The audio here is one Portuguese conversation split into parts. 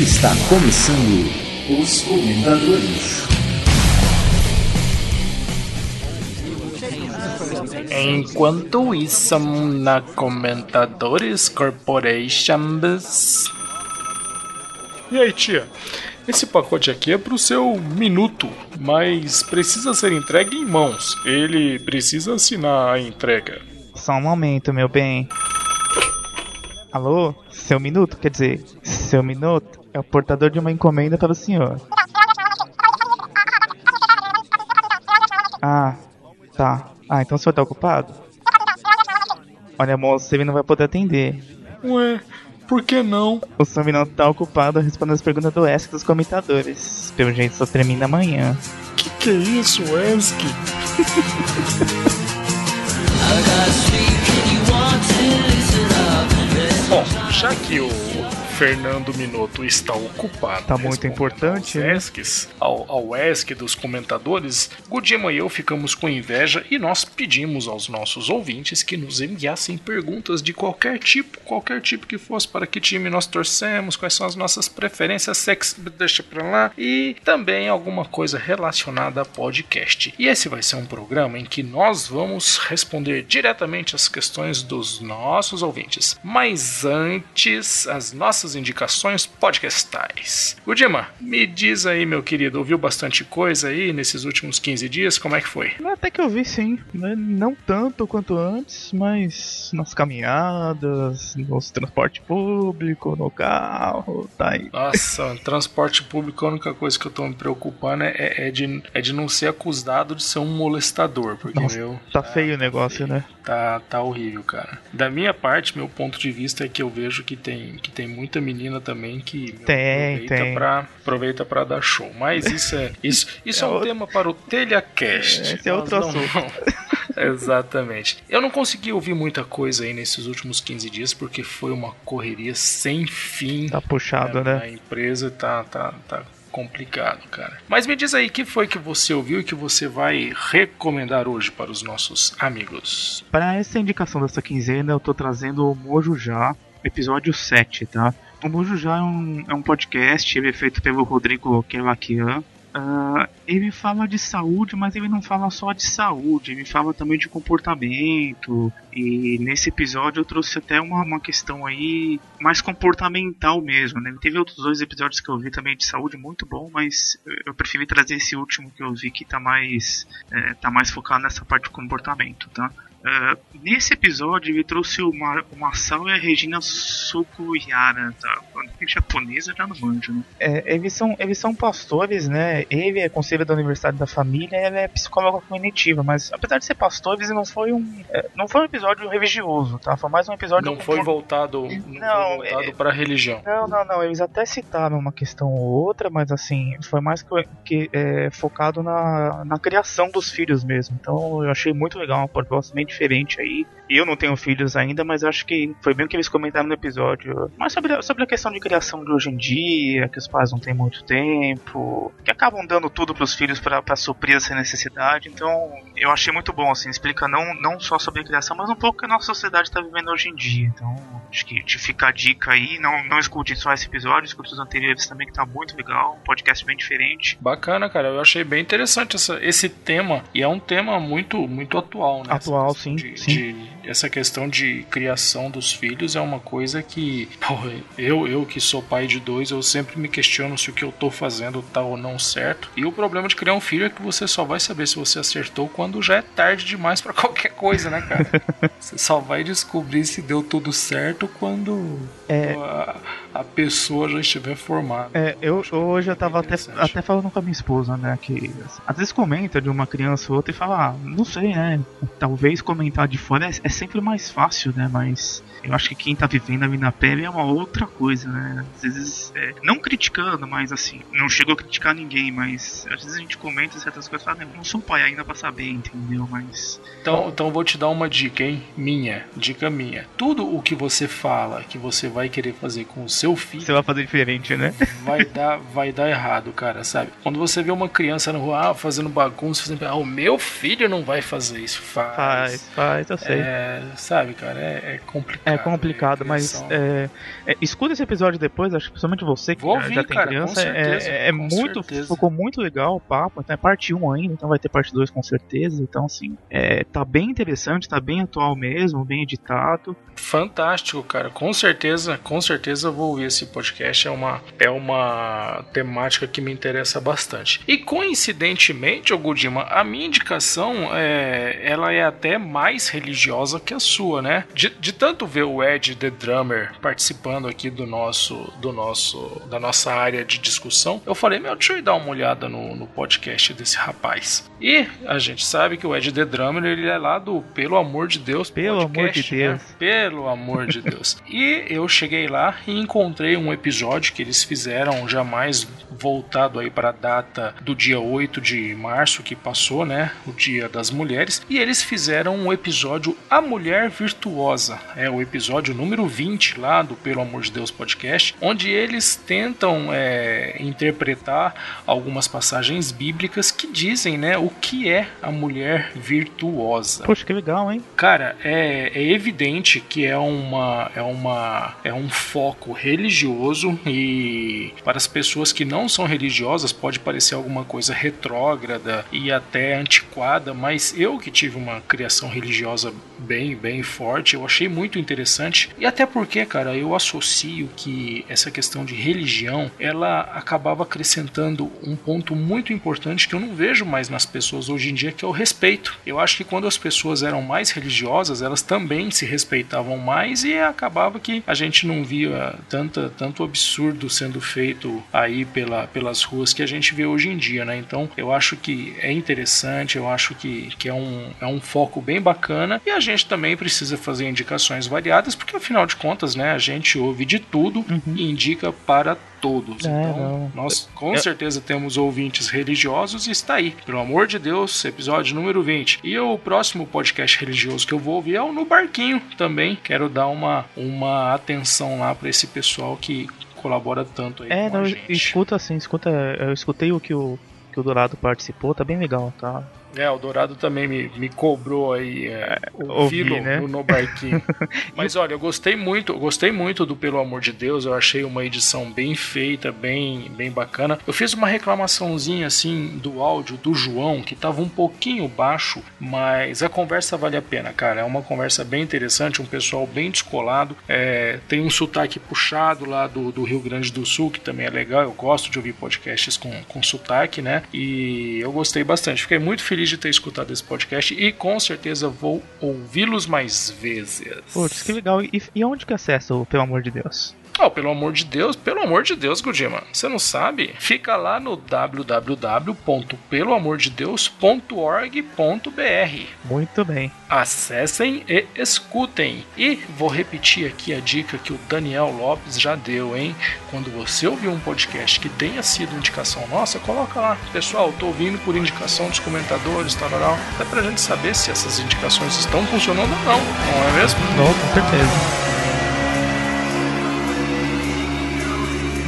Está começando os comentadores. Enquanto isso, na Comentadores Corporations. E aí, tia? Esse pacote aqui é pro seu minuto, mas precisa ser entregue em mãos. Ele precisa assinar a entrega. Só um momento, meu bem. Alô? Seu minuto? Quer dizer, seu minuto é o portador de uma encomenda para o senhor. Ah, tá. Ah, então o senhor tá ocupado? Olha, moço, você não vai poder atender. Ué, por que não? O seu minuto tá ocupado respondendo as perguntas do ESC dos comentadores. Pelo jeito só termina amanhã. Que que é isso, Esk? Bom, já que o Fernando Minuto está ocupado. Tá muito importante, aos né? ESCs, ao, ao ESC dos comentadores, Gudima e eu ficamos com inveja e nós pedimos aos nossos ouvintes que nos enviassem perguntas de qualquer tipo, qualquer tipo que fosse, para que time nós torcemos, quais são as nossas preferências, sex, deixa pra lá, e também alguma coisa relacionada a podcast. E esse vai ser um programa em que nós vamos responder diretamente as questões dos nossos ouvintes. Mas antes, as nossas indicações podcastais. Gudima, me diz aí, meu querido, ouviu bastante coisa aí nesses últimos 15 dias? Como é que foi? Até que eu vi sim, né? não tanto quanto antes, mas nas caminhadas, no transporte público, no carro, tá aí. Nossa, transporte público, a única coisa que eu tô me preocupando é, é de, é de não ser acusado de ser um molestador, porque, Nossa, meu. Tá feio o negócio, né? Tá, tá horrível, cara. Da minha parte, meu ponto de vista é que eu vejo que tem, que tem muita menina também que meu, Tem, aproveita, tem. Pra, aproveita pra dar show. Mas isso é, isso, isso é, É um outro- tema para o TelhaCast. Esse é outro não- assunto. Exatamente. Eu não consegui ouvir muita coisa aí nesses últimos 15 dias porque foi uma correria sem fim. Tá puxado, É, né? A empresa tá, tá, tá complicado, cara. Mas me diz aí, o que foi que você ouviu e que você vai recomendar hoje para os nossos amigos? Para essa indicação dessa quinzena, eu tô trazendo o Mojo Já, episódio 7, tá? O Mojo Já é um, é um podcast, ele é feito pelo Rodrigo Kevakian. Ah, ele fala de saúde, mas ele não fala só de saúde, ele fala também de comportamento. E nesse episódio eu trouxe até uma, uma questão aí mais comportamental mesmo, né? Teve outros dois episódios que eu vi também de saúde muito bom, mas eu preferi trazer esse último que eu vi que tá mais, é, tá mais focado nessa parte de comportamento, tá? Ah, nesse episódio ele trouxe o, Ma o Masao e a Regina Sukuyara, tá? Em japonês eu já não manjo, né? É, eles, são, eles são pastores, né? Ele é conselheiro da Universidade da Família ela é psicóloga cognitiva, mas apesar de ser pastores, não foi um, é, não foi um episódio religioso, tá? Foi mais um episódio... Não foi voltado, não, Não, foi voltado é- para a religião. Não, não, não. Eles até citaram uma questão ou outra, mas assim, foi mais que, que, é, focado na, na criação dos filhos mesmo. Então eu achei muito legal, uma proposta bem diferente aí. Eu não tenho filhos ainda, mas acho que foi bem o que eles comentaram no episódio. Mas sobre, a- sobre a questão de criação de hoje em dia, que os pais não têm muito tempo, que acabam dando tudo pros filhos pra pra suprir essa necessidade. Então eu achei muito bom, assim, explica não, não só sobre a criação, mas um pouco o que a nossa sociedade está vivendo hoje em dia. Então acho que te fica a dica aí, não, não escute só esse episódio, escute os anteriores também, que tá muito legal, um podcast bem diferente. Bacana, cara. Eu achei bem interessante essa, esse tema. E é um tema muito, muito atual, né? Atual, sim, de- sim. de- essa questão de criação dos filhos é uma coisa que, porra, eu, eu que sou pai de dois, eu sempre me questiono se o que eu tô fazendo tá ou não certo. E o problema de criar um filho é que você só vai saber se você acertou quando já é tarde demais pra qualquer coisa, né, cara? você só vai descobrir se deu tudo certo quando É. a, a pessoa já estiver formada. É, eu hoje eu tava até, até falando com a minha esposa, né, que às vezes comenta de uma criança ou outra e fala, ah, não sei, né, talvez comentar de fora é, é sempre mais fácil, né, mas eu acho que quem tá vivendo ali na pele é uma outra coisa, né, às vezes, é, não criticando, mas assim, não chegou a criticar ninguém, mas às vezes a gente comenta certas coisas e fala, "Né, não sou pai ainda pra saber, entendeu, mas Então, então eu vou te dar uma dica, hein? Minha, dica minha. Tudo o que você fala que você vai querer fazer com o seu filho você vai fazer diferente, né. vai dar, vai dar errado, cara, sabe? Quando você vê uma criança na rua ah, fazendo bagunça, fazendo, ah, o meu filho não vai fazer isso. Faz. Faz, faz, eu sei. É, sabe, cara, é, é complicado. É complicado, é mas é, é, escuta esse episódio depois, acho que principalmente você que Vou já tem cara, criança, certeza, é, é muito, certeza. ficou muito legal o papo, então é parte 1 ainda, então vai ter parte 2 com certeza, então assim, é, tá bem interessante, tá bem atual mesmo, bem editado. Fantástico, cara. Com certeza, com certeza eu vou ouvir esse podcast. É uma, é uma temática que me interessa bastante. E coincidentemente, Ogudima, a minha indicação é, ela é até mais religiosa que a sua, né? De, de tanto ver o Ed The Drummer participando aqui do nosso, do nosso, da nossa área de discussão, eu falei, meu, deixa eu ir dar uma olhada no, no podcast desse rapaz. E a gente sabe que o Ed The Drummer ele é lá do Pelo Amor de Deus Pelo amor de podcast, né? Deus. Pelo amor de Deus. E eu cheguei lá e encontrei um episódio que eles fizeram jamais voltado aí para a data do dia 8 de março que passou, né? O Dia das Mulheres. E eles fizeram um episódio A Mulher Virtuosa. É o episódio número 20 lá do Pelo Amor de Deus podcast, onde eles tentam é, interpretar algumas passagens bíblicas que dizem, né, o que é a mulher virtuosa. Poxa, que legal, hein? Cara, é, é evidente que é uma é uma é um foco religioso e para as pessoas que não são religiosas pode parecer alguma coisa retrógrada e até antiquada, mas eu que tive uma criação religiosa bem bem forte, eu achei muito interessante e até porque, cara, eu associo que essa questão de religião, ela acabava acrescentando um ponto muito importante que eu não vejo mais nas pessoas hoje em dia, que é o respeito. Eu acho que quando as pessoas eram mais religiosas, elas também se respeitavam mais e acabava que a gente não via tanta, tanto absurdo sendo feito aí pela, pelas ruas que a gente vê hoje em dia, né? Então eu acho que é interessante, eu acho que, que é, um, é um foco bem bacana e a gente também precisa fazer indicações variadas, porque afinal de contas, né, a gente ouve de tudo e indica para todos. É, então, não. nós com Eu- certeza temos ouvintes religiosos e está aí. Pelo amor de Deus, episódio número 20. E o próximo podcast religioso que eu vou ouvir é o No Barquinho também. Quero dar uma, uma atenção lá para esse pessoal que colabora tanto aí É, com não, a gente. escuta assim, escuta. Eu escutei o que o, que o Dourado participou, tá bem legal, tá? É, o Dourado também me, me cobrou aí é, ouvi, ouvi-lo né? no, no barquinho. Mas olha, eu gostei muito, eu gostei muito do Pelo Amor de Deus, eu achei uma edição bem feita, bem, bem bacana. Eu fiz uma reclamaçãozinha assim do áudio do João, que tava um pouquinho baixo, mas a conversa vale a pena, cara. É uma conversa bem interessante, um pessoal bem descolado. É, tem um sotaque puxado lá do, do Rio Grande do Sul, que também é legal. Eu gosto de ouvir podcasts com, com sotaque, né? E eu gostei bastante. Fiquei muito feliz de ter escutado esse podcast e com certeza vou ouvi-los mais vezes. Putz, que legal. E, e onde que acessa Pelo Amor de Deus? Oh, pelo amor de Deus, pelo amor de Deus, Gudima, você não sabe? Fica lá no www.peloamordedeus.org.br. Muito bem. Acessem e escutem. E vou repetir aqui a dica que o Daniel Lopes já deu, hein? Quando você ouvir um podcast que tenha sido indicação nossa, coloca lá. Pessoal, tô ouvindo por indicação dos comentadores, tal, tal, tal. Até pra gente saber se essas indicações estão funcionando ou não, não é mesmo? Não, com certeza.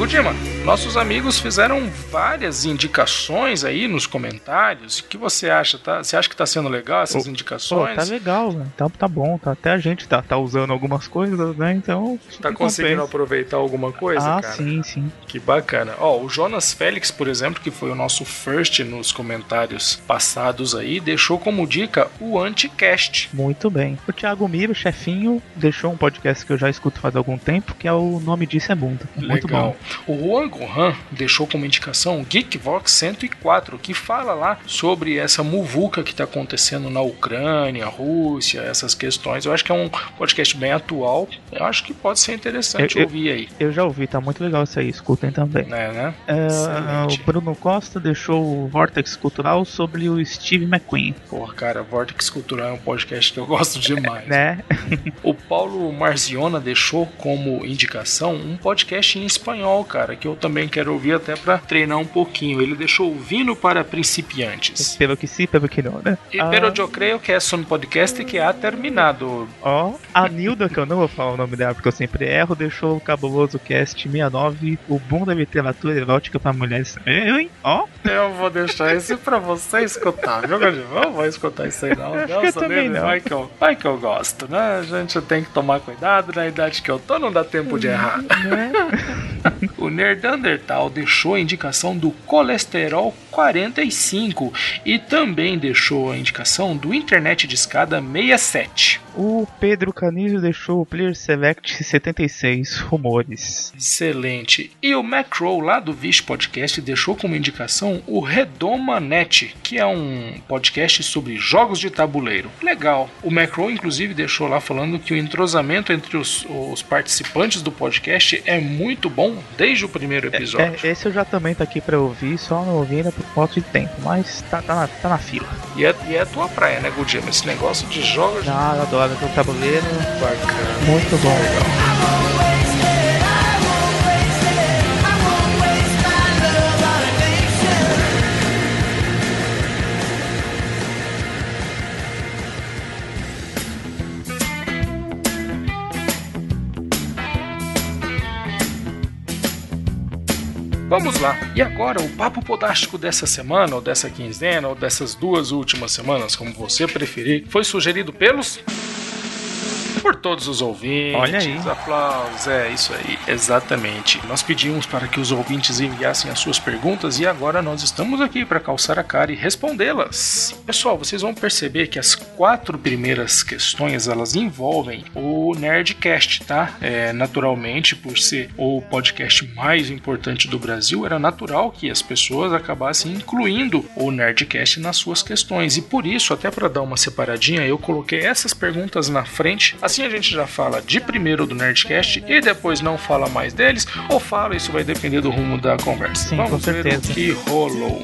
Gudima, nossos amigos fizeram várias indicações aí nos comentários. O que você acha? Tá? Você acha que tá sendo legal essas Pô, indicações? tá legal, velho. Tá, tá bom, tá, até a gente tá, tá usando algumas coisas, né? Então. Tá conseguindo compensa. aproveitar alguma coisa, Ah, cara? sim, sim. Que bacana. Ó, o Jonas Félix, por exemplo, que foi o nosso first nos comentários passados aí, deixou como dica o Anticast. Muito bem. O Thiago Miro, chefinho, deixou um podcast que eu já escuto faz algum tempo, que é o nome disso é Bunda. Muito Legal. bom. O Juan Gohan deixou como indicação o Geekvox 104, que fala lá sobre essa muvuca que está acontecendo na Ucrânia, Rússia, essas questões. Eu acho que é um podcast bem atual. Eu acho que pode ser interessante Eu- eu- ouvir aí. Eu já ouvi, tá muito legal isso aí, escutem também. Né, né? É, o Bruno Costa deixou o Vortex Cultural sobre o Steve McQueen, Porra, cara, Vortex Cultural é um podcast que eu gosto demais. né? O Paulo Marziona deixou como indicação um podcast em espanhol cara, que eu também quero ouvir até para treinar um pouquinho. Ele deixou vindo para principiantes. Pelo que sim, pelo que não, né? E ah. pero eu creio que é um podcast que ha terminado. Ó, oh, a Nilda, que eu não vou falar o nome dela porque eu sempre erro, deixou o cabuloso cast 69, o boom da literatura erótica para mulheres. Eu, hein? Ó. Oh. Eu vou deixar esse para você escutar, viu, Não vou escutar isso aí não. Acho Deus, também não. Vai que, eu, vai que eu gosto, né? A gente tem que tomar cuidado na idade que eu tô, não dá tempo de errar. Né? o Nerdandertal deixou a indicação do colesterol 45 e também deixou a indicação do internet de escada 67. O Pedro Canizo deixou o Player Select 76 rumores. Excelente. E o Macro lá do Vish Podcast deixou como indicação o Redoma Net, que é um podcast sobre jogos de tabuleiro. Legal. O Macro inclusive deixou lá falando que o entrosamento entre os, os participantes do podcast é muito bom desde o primeiro episódio. É, é, esse eu já também tá aqui para ouvir, só não ouvi ainda por falta de tempo, mas tá, tá, na, tá na fila. E é, e é a tua praia, né, Gudima? Esse negócio de jogos. Ah, eu adoro o tabuleiro. Bacana. Muito bom. Legal. Vamos lá. E agora, o papo podástico dessa semana, ou dessa quinzena, ou dessas duas últimas semanas, como você preferir, foi sugerido pelos por todos os ouvintes. Olha aí. Aplausos, é isso aí, exatamente. Nós pedimos para que os ouvintes enviassem as suas perguntas e agora nós estamos aqui para calçar a cara e respondê-las. Pessoal, vocês vão perceber que as quatro primeiras questões elas envolvem o Nerdcast, tá? É, naturalmente, por ser o podcast mais importante do Brasil, era natural que as pessoas acabassem incluindo o Nerdcast nas suas questões e por isso, até para dar uma separadinha, eu coloquei essas perguntas na frente. Assim a gente já fala de primeiro do Nerdcast e depois não fala mais deles, ou fala, isso vai depender do rumo da conversa. Sim, Vamos com certeza. ver o que rolou.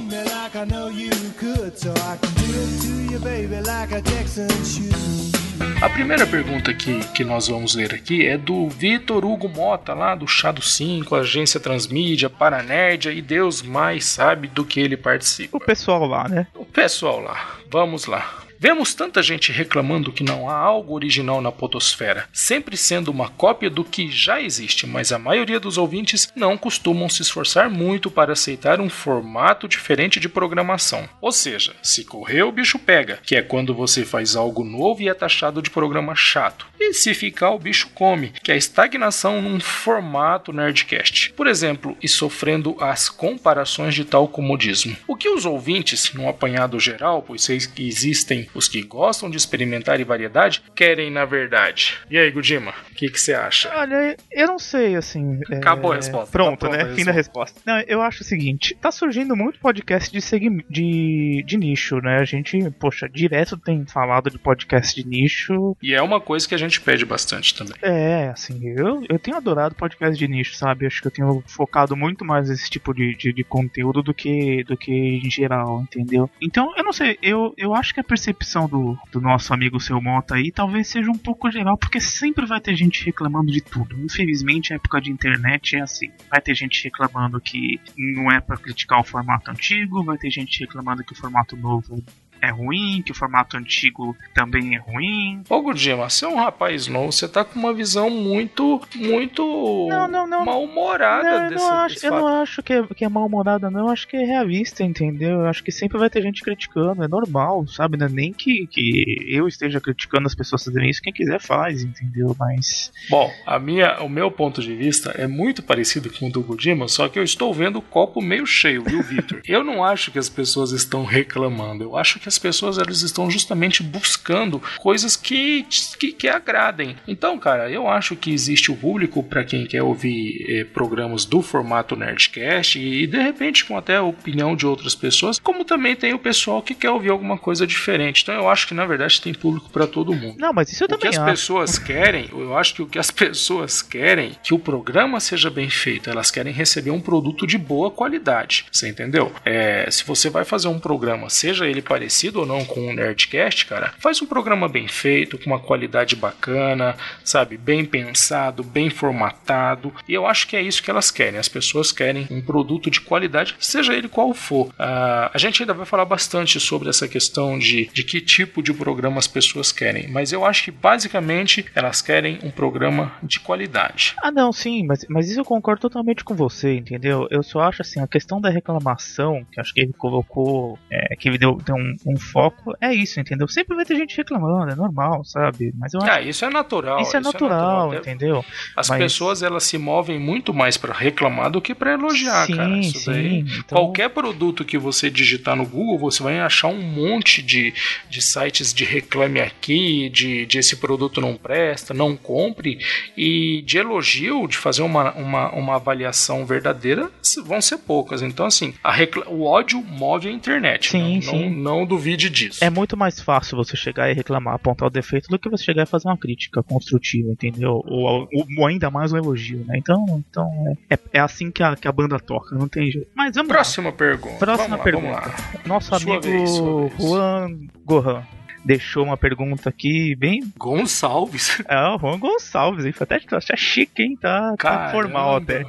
A primeira pergunta que, que nós vamos ler aqui é do Vitor Hugo Mota, lá do Chá do 5, Agência Transmídia, Paranerdia e Deus mais sabe do que ele participa. O pessoal lá, né? O pessoal lá. Vamos lá. Vemos tanta gente reclamando que não há algo original na Podosfera, sempre sendo uma cópia do que já existe, mas a maioria dos ouvintes não costumam se esforçar muito para aceitar um formato diferente de programação. Ou seja, se correr, o bicho pega, que é quando você faz algo novo e é taxado de programa chato. E se ficar, o bicho come, que é a estagnação num formato nerdcast. Por exemplo, e sofrendo as comparações de tal comodismo. O que os ouvintes, num apanhado geral, pois sei que existem os que gostam de experimentar e variedade querem na verdade. E aí, Gudima, o que você acha? Olha, eu não sei, assim. É, Acabou é... a resposta. Pronto, tá né? Fim da resposta. Não, eu acho o seguinte: tá surgindo muito podcast de, segui... de, de nicho, né? A gente, poxa, direto tem falado de podcast de nicho. E é uma coisa que a gente pede bastante também. É, assim, eu, eu tenho adorado podcast de nicho, sabe? Acho que eu tenho focado muito mais nesse tipo de, de, de conteúdo do que, do que em geral, entendeu? Então, eu não sei, eu, eu acho que a percepção percepção do, do nosso amigo seu Monta aí talvez seja um pouco geral, porque sempre vai ter gente reclamando de tudo. Infelizmente, a época de internet é assim. Vai ter gente reclamando que não é para criticar o formato antigo, vai ter gente reclamando que o formato novo é ruim, que o formato antigo também é ruim. Ô Gudima, você é um rapaz novo, você tá com uma visão muito, muito não, não, não, mal-humorada não, desse, não acho, Eu não acho que é, que é mal-humorada, não. Eu acho que é realista, entendeu? Eu acho que sempre vai ter gente criticando, é normal, sabe? Não é nem que, que eu esteja criticando as pessoas fazerem isso, quem quiser faz, entendeu? Mas. Bom, a minha, o meu ponto de vista é muito parecido com o do Gudima, só que eu estou vendo o copo meio cheio, viu, Victor? eu não acho que as pessoas estão reclamando, eu acho que que as pessoas elas estão justamente buscando coisas que, que, que agradem. Então, cara, eu acho que existe o público para quem quer ouvir eh, programas do formato Nerdcast e, de repente com até a opinião de outras pessoas, como também tem o pessoal que quer ouvir alguma coisa diferente. Então, eu acho que na verdade tem público para todo mundo. Não, mas isso eu o também que as acho. pessoas querem, eu acho que o que as pessoas querem que o programa seja bem feito. Elas querem receber um produto de boa qualidade. Você entendeu? É, se você vai fazer um programa, seja ele parecido parecido ou não com o Nerdcast, cara, faz um programa bem feito, com uma qualidade bacana, sabe? Bem pensado, bem formatado. E eu acho que é isso que elas querem. As pessoas querem um produto de qualidade, seja ele qual for. Uh, a gente ainda vai falar bastante sobre essa questão de, de que tipo de programa as pessoas querem, mas eu acho que basicamente elas querem um programa de qualidade. Ah, não, sim, mas, mas isso eu concordo totalmente com você, entendeu? Eu só acho assim, a questão da reclamação, que acho que ele colocou, é, que ele deu, deu um, um, foco, é isso, entendeu? Sempre vai ter gente reclamando, é normal, sabe? Mas eu acho. Ah, isso é natural. Isso é, isso natural, é natural, entendeu? As mas... pessoas elas se movem muito mais para reclamar do que para elogiar, sim, cara. Isso sim, então... Qualquer produto que você digitar no Google, você vai achar um monte de, de sites de reclame aqui, de, de esse produto não presta, não compre, e de elogio, de fazer uma, uma, uma avaliação verdadeira, vão ser poucas. Então, assim, recla... o ódio move a internet. Sim, não, sim. Não, não duvide disso. É muito mais fácil você chegar e reclamar, apontar o defeito, do que você chegar e fazer uma crítica construtiva, entendeu? Ou, ou, ou ainda mais um elogio, né? Então, então é, é, é assim que a, que a banda toca, não tem jeito. Mas vamos Próxima lá. pergunta. Próxima vamos pergunta. Lá, vamos lá. Nosso sua amigo vez. Juan Gohan deixou uma pergunta aqui bem. Gonçalves? É, o Juan Gonçalves, hein? Até achar chique, hein? Tá, tá formal até.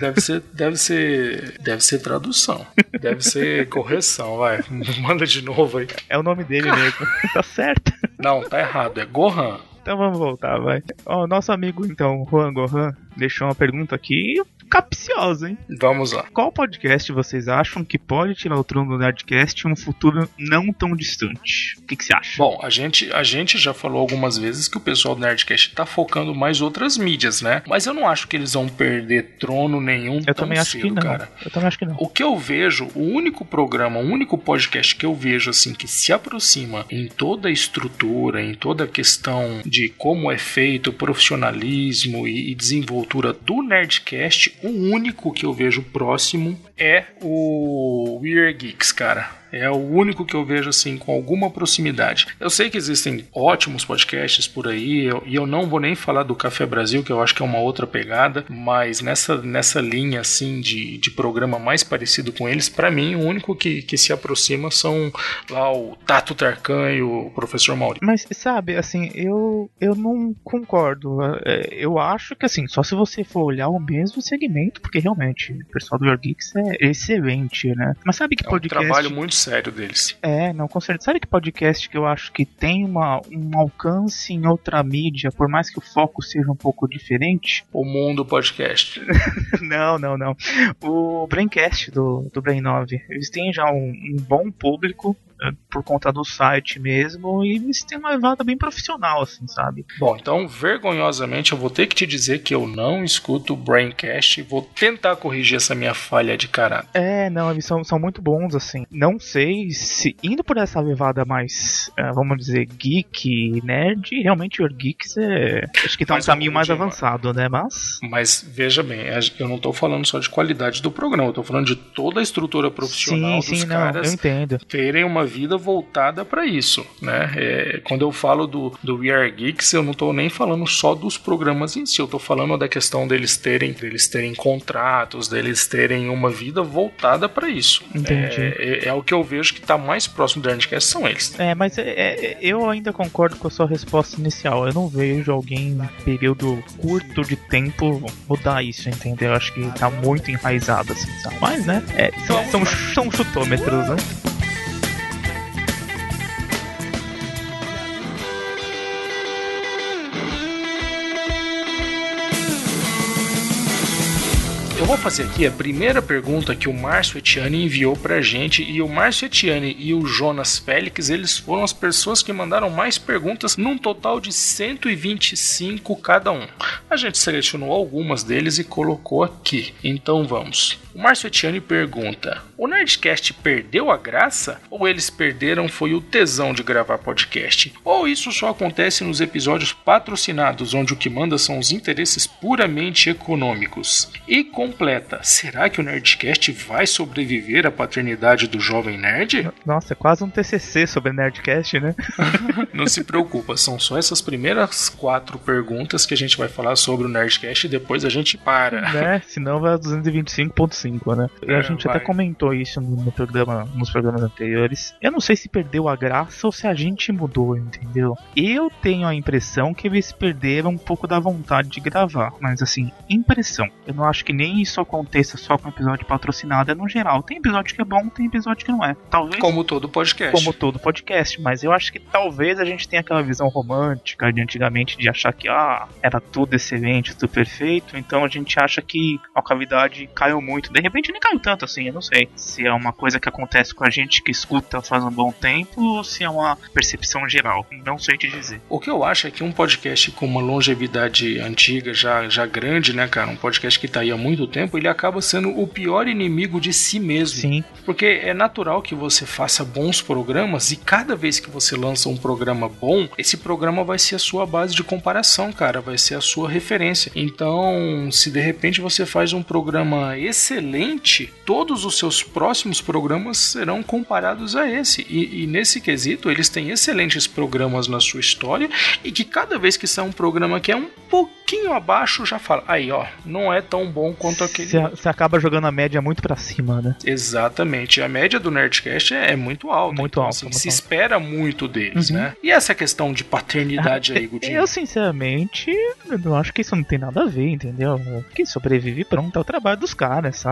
Deve ser, deve ser. Deve ser tradução. Deve ser correção, vai. Manda de novo aí. É o nome dele mesmo. tá certo. Não, tá errado. É Gohan. Então vamos voltar, vai. Ó, nosso amigo, então, Juan Gohan, deixou uma pergunta aqui capciosa, hein? Vamos lá. Qual podcast vocês acham que pode tirar o trono do Nerdcast em um futuro não tão distante? O que, que você acha? Bom, a gente, a gente já falou algumas vezes que o pessoal do Nerdcast tá focando mais outras mídias, né? Mas eu não acho que eles vão perder trono nenhum eu também acho cedo, que não. cara. Eu também acho que não. O que eu vejo, o único programa, o único podcast que eu vejo assim que se aproxima em toda a estrutura, em toda a questão de como é feito o profissionalismo e, e desenvoltura do Nerdcast, o único que eu vejo próximo é o Weird Geeks, cara. É o único que eu vejo assim com alguma proximidade. Eu sei que existem ótimos podcasts por aí, eu, e eu não vou nem falar do Café Brasil, que eu acho que é uma outra pegada, mas nessa, nessa linha assim de, de programa mais parecido com eles, para mim o único que, que se aproxima são lá o Tato Tarkan e o Professor Mauri. Mas sabe, assim, eu, eu não concordo. É, eu acho que assim, só se você for olhar o mesmo segmento, porque realmente o pessoal do Your Geeks é excelente, né? Mas sabe que é um podcast. trabalho muito sério deles. É, não, com certeza. Sabe que podcast que eu acho que tem uma, um alcance em outra mídia, por mais que o foco seja um pouco diferente? O Mundo Podcast. não, não, não. O Braincast do, do Brain 9. Eles têm já um, um bom público por conta do site mesmo, e eles têm uma levada bem profissional, assim, sabe? Bom, então, vergonhosamente, eu vou ter que te dizer que eu não escuto o Braincast e vou tentar corrigir essa minha falha de caráter. É, não, eles são, são muito bons, assim. Não sei se, indo por essa levada mais, é, vamos dizer, geek, nerd, realmente o Geeks é. Acho que tá um caminho mais avançado, né? Mas. Mas veja bem, eu não tô falando só de qualidade do programa, eu tô falando de toda a estrutura profissional sim, dos sim, caras não, eu entendo. terem uma vida voltada para isso, né? É, quando eu falo do, do We Are Geeks, eu não estou nem falando só dos programas em si, eu estou falando da questão deles terem, deles terem contratos, deles terem uma vida voltada para isso. Entendi. É, é, é, o que eu vejo que está mais próximo do Nerdcast são eles. É, mas é, é, eu ainda concordo com a sua resposta inicial. Eu não vejo alguém em período curto de tempo mudar isso, entendeu? Eu acho que tá muito enraizado assim, sabe? Mas, né? É, são, são, são chutômetros, né? Eu vou fazer aqui a primeira pergunta que o Márcio Etiani enviou pra gente e o Márcio Etiani e o Jonas Félix, eles foram as pessoas que mandaram mais perguntas, num total de 125 cada um. A gente selecionou algumas deles e colocou aqui. Então vamos. O Márcio Etiani pergunta: O Nerdcast perdeu a graça? Ou eles perderam foi o tesão de gravar podcast? Ou isso só acontece nos episódios patrocinados, onde o que manda são os interesses puramente econômicos? E com completa. Será que o Nerdcast vai sobreviver à paternidade do jovem nerd? Nossa, é quase um TCC sobre Nerdcast, né? Não se preocupa, são só essas primeiras quatro perguntas que a gente vai falar sobre o Nerdcast e depois a gente para. Né? Senão vai a 225.5, né? E a é, gente vai. até comentou isso no programa, nos programas anteriores. Eu não sei se perdeu a graça ou se a gente mudou, entendeu? Eu tenho a impressão que eles perderam um pouco da vontade de gravar, mas assim, impressão. Eu não acho que nem isso aconteça só com episódio patrocinado, é no geral. Tem episódio que é bom, tem episódio que não é. Talvez. Como todo podcast. Como todo podcast, mas eu acho que talvez a gente tenha aquela visão romântica de antigamente de achar que ah, era tudo excelente, tudo perfeito, então a gente acha que a qualidade caiu muito. De repente nem caiu tanto assim, eu não sei. Se é uma coisa que acontece com a gente que escuta faz um bom tempo ou se é uma percepção geral. Não sei te dizer. O que eu acho é que um podcast com uma longevidade antiga, já, já grande, né, cara? Um podcast que tá aí há muito tempo, ele acaba sendo o pior inimigo de si mesmo. Sim. Porque é natural que você faça bons programas e cada vez que você lança um programa bom, esse programa vai ser a sua base de comparação, cara. Vai ser a sua referência. Então, se de repente você faz um programa excelente, todos os seus próximos programas serão comparados a esse. E, e nesse quesito, eles têm excelentes programas na sua história e que cada vez que sai um programa que é um pouquinho abaixo, já fala, aí ó, não é tão bom quanto aquele. Você acaba jogando a média muito para cima, né? Exatamente. A média do Nerdcast é, é muito alta. Muito então, alta. Assim, muito se alta. espera muito deles, uhum. né? E essa questão de paternidade ah, aí, Gudinho? Eu, sinceramente, eu acho que isso não tem nada a ver, entendeu? Quem sobrevive pronto é o trabalho dos caras, sabe?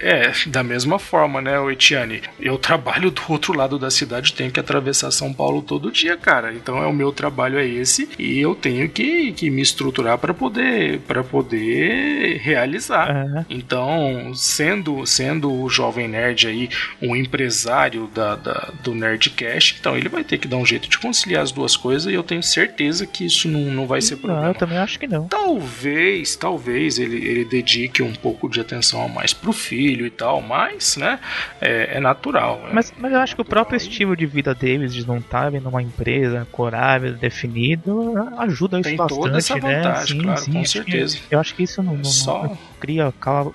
É, da mesma forma, né, Etiane? Eu trabalho do outro lado da cidade, tenho que atravessar São Paulo todo dia, cara. Então é o meu trabalho é esse e eu tenho que, que me estruturar para poder para poder realizar. Uhum. Então, sendo sendo o jovem nerd aí um empresário da, da, do Nerdcast, então ele vai ter que dar um jeito de conciliar as duas coisas e eu tenho certeza que isso não, não vai ser problema. Não, eu também acho que não. Talvez, talvez ele, ele dedique um pouco de atenção a mais pro filho e tal, mas, né, é, é natural. É mas, mas eu acho que o próprio estilo de vida deles, de não estarem numa empresa com horário definido, ajuda isso Tem bastante, toda essa né? vantagem, sim, claro, sim, com certeza. eu acho que isso não, não, Só... cria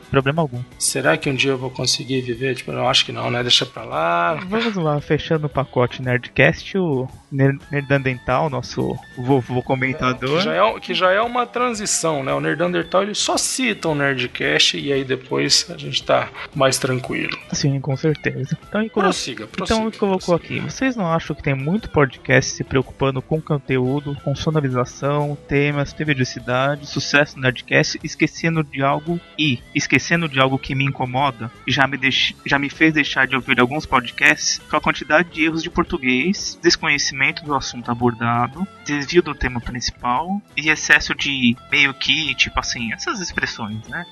problema algum. Será que um dia eu vou conseguir viver? Tipo, eu acho que não, né? Deixa pra lá. Vamos lá, fechando o pacote Nerdcast, o Nerdandental, nosso vovô comentador. Que já, é, que já é uma transição, né? O Nerdandental ele só cita o Nerdcast e aí depois a gente tá mais tranquilo. Sim, com certeza. Então, e prossiga, prossiga. Então, colocou aqui. Vocês não acham que tem muito podcast se preocupando com conteúdo, com sonorização, temas, periodicidade, sucesso no Nerdcast, esquecendo de algo e esquecendo de algo que me incomoda já me, já me fez deixar de ouvir alguns podcasts com a quantidade de erros de português, desconhecimento do assunto abordado, desvio do tema principal e excesso de meio que, tipo assim, essas expressões, né?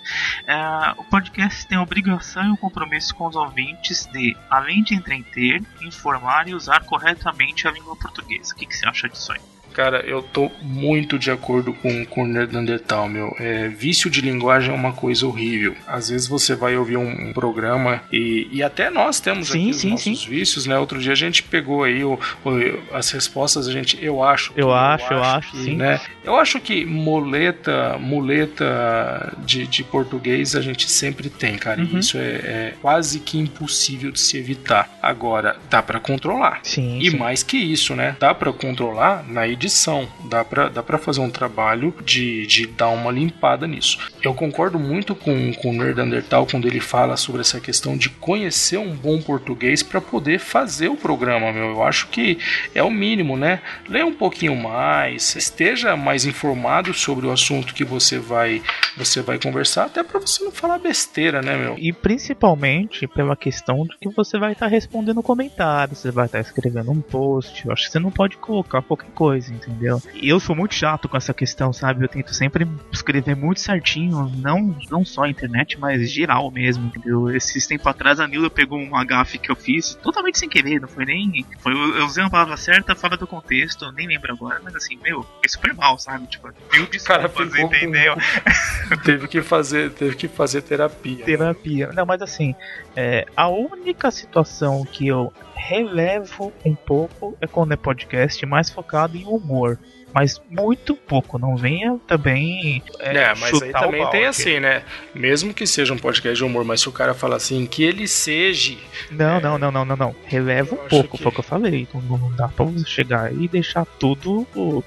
É, o podcast tem a obrigação e o compromisso com os ouvintes de, além de entreter, informar e usar corretamente a língua portuguesa. O que, que você acha disso aí? Cara, eu tô muito de acordo com, com o Neandertal, meu. É, vício de linguagem é uma coisa horrível. Às vezes você vai ouvir um, um programa e, e até nós temos sim, aqui sim, os nossos sim. vícios, né? Outro dia a gente pegou aí o, o, as respostas, a gente, eu acho. Eu, acho, eu acho, que, sim. Né? Eu acho que muleta, muleta de, de português a gente sempre tem, cara. Uhum. Isso é, é, quase que impossível de se evitar. Agora, dá para controlar. Sim. E mais que isso, né? Dá para controlar na edição. Dá pra, dá pra fazer um trabalho de, de dar uma limpada nisso. Eu concordo muito com, com o Nerdandertal quando ele fala sobre essa questão de conhecer um bom português para poder fazer o programa, meu. Eu acho que é o mínimo, né? Leia um pouquinho mais, esteja mais informado sobre o assunto que você vai você vai conversar, até para você não falar besteira, né, meu? E principalmente pela questão de que você vai estar tá respondendo comentários, você vai estar tá escrevendo um post. Eu acho que você não pode colocar qualquer coisa entendeu? E eu sou muito chato com essa questão, sabe? Eu tento sempre escrever muito certinho, não, não só a internet, mas geral mesmo, entendeu? Esses tempos atrás a Nila pegou um gafe que eu fiz, totalmente sem querer, não foi nem. Foi, eu usei uma palavra certa fora do contexto, nem lembro agora, mas assim, meu, é super mal, sabe? Tipo, mil desculpas, entendeu? Com... teve que fazer, teve que fazer terapia. Terapia. Não, mas assim, é, a única situação que eu relevo um pouco é quando é podcast mais focado em humor. Mas muito pouco, não venha também. É, é mas aí também tem assim, né? Mesmo que seja um podcast de humor, mas se o cara fala assim, que ele seja. Não, é... não, não, não, não, não. Releva um pouco, que... foi o que eu falei. Não, não dá pra você chegar e deixar tudo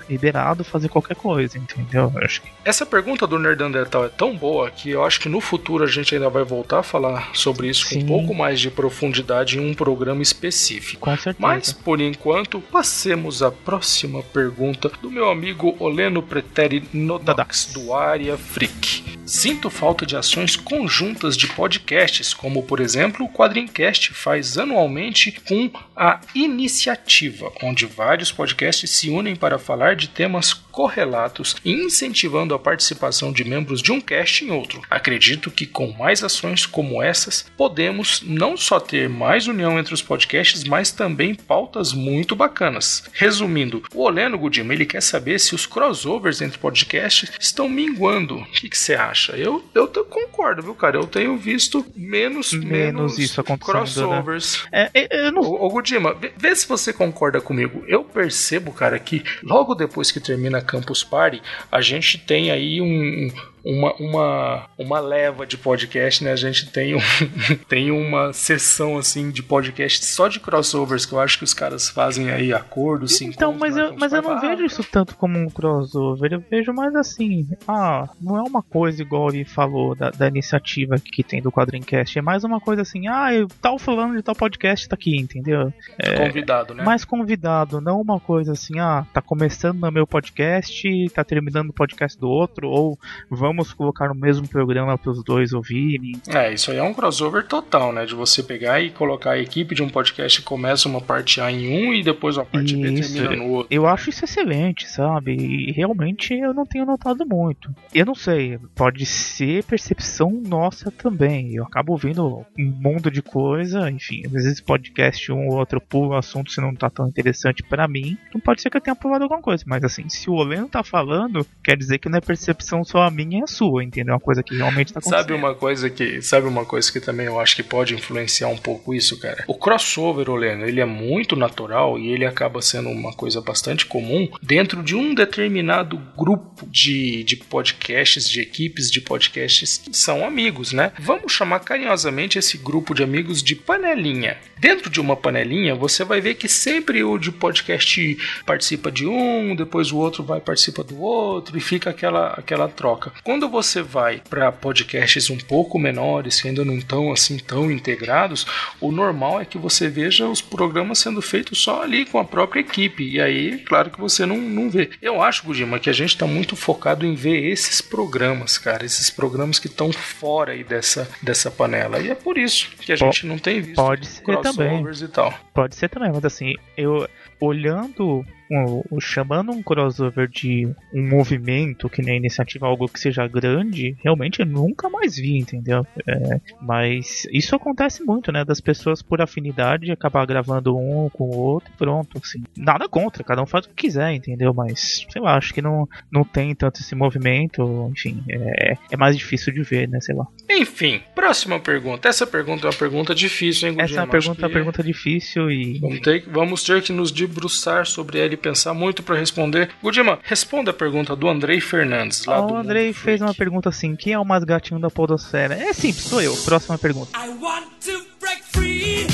liberado, fazer qualquer coisa, entendeu? Acho que... Essa pergunta do Nerdandertal é tão boa que eu acho que no futuro a gente ainda vai voltar a falar sobre isso Sim. com um pouco mais de profundidade em um programa específico. Com certeza. Mas, por enquanto, passemos à próxima pergunta do meu amigo Oleno Preteri Nodax, do Área Freak. Sinto falta de ações conjuntas de podcasts, como por exemplo o Quadrincast faz anualmente com a Iniciativa, onde vários podcasts se unem para falar de temas correlatos e incentivando a participação de membros de um cast em outro. Acredito que com mais ações como essas, podemos não só ter mais união entre os podcasts, mas também pautas muito bacanas. Resumindo, o Oleno Gudima, ele quer saber se os crossovers entre podcasts estão minguando. O que você acha? Eu, eu concordo, viu, cara? Eu tenho visto menos, menos, menos isso acontecendo, né? crossovers. Né? É, eu não... Ô, ô Gudima, vê, vê se você concorda comigo. Eu percebo, cara, que logo depois que termina Campus Party, a gente tem aí um, uma, uma, uma leva de podcast, né? A gente tem, um, tem uma sessão assim de podcast só de crossovers que eu acho que os caras fazem aí acordos, sim. Então, mas eu, mas eu não vejo isso tanto como um crossover. Eu vejo mais assim, ah, não é uma coisa igual ele falou da, da iniciativa que tem do Quadrincast. É mais uma coisa assim, ah, eu tal falando de tal podcast tá aqui, entendeu? É, convidado, né? Mais convidado, não uma coisa assim, ah, tá começando no meu podcast, tá terminando o podcast do outro, ou vamos vamos colocar no mesmo programa para os dois ouvirem. É, isso aí é um crossover total, né? De você pegar e colocar a equipe de um podcast que começa uma parte A em um e depois uma parte isso, B termina no outro. Eu acho isso excelente, sabe? E realmente eu não tenho notado muito. Eu não sei, pode ser percepção nossa também. Eu acabo ouvindo um mundo de coisa, enfim, às vezes podcast um ou outro pula o assunto se não tá tão interessante para mim. Então pode ser que eu tenha pulado alguma coisa, mas assim, se o Oleno tá falando, quer dizer que não é percepção só a minha sua, entendeu? Uma coisa que realmente tá acontecendo. Sabe uma coisa que, sabe uma coisa que também eu acho que pode influenciar um pouco isso, cara? O crossover, Oleno, ele é muito natural e ele acaba sendo uma coisa bastante comum dentro de um determinado grupo de, de podcasts, de equipes de podcasts que são amigos, né? Vamos chamar carinhosamente esse grupo de amigos de panelinha. Dentro de uma panelinha, você vai ver que sempre o de podcast participa de um, depois o outro vai participar do outro e fica aquela, aquela troca. Quando você vai para podcasts um pouco menores, que ainda não estão assim tão integrados, o normal é que você veja os programas sendo feitos só ali com a própria equipe. E aí, claro que você não, não vê. Eu acho, Gudima, que a gente está muito focado em ver esses programas, cara, esses programas que estão fora aí dessa, dessa panela. E é por isso que a gente não tem visto pode ser também. e tal. Pode ser também, mas assim, eu olhando um, chamando um crossover de um movimento que nem iniciativa algo que seja grande, realmente eu nunca mais vi, entendeu? É, mas isso acontece muito, né? Das pessoas por afinidade acabar gravando um com o outro e pronto, assim. Nada contra, cada um faz o que quiser, entendeu? Mas, sei lá, acho que não, não tem tanto esse movimento, enfim, é, é mais difícil de ver, né? Sei lá. Enfim, próxima pergunta. Essa pergunta é uma pergunta difícil, hein, Essa é uma pergunta, uma pergunta difícil e. Vamos ter, vamos ter que nos debruçar sobre ela pensar muito para responder. Gudima, responda a pergunta do Andrei Fernandes. Lá oh, o Andrei fez uma pergunta assim: quem é o mais gatinho da Podosfera? É simples, sou eu. Próxima pergunta. I want to break free.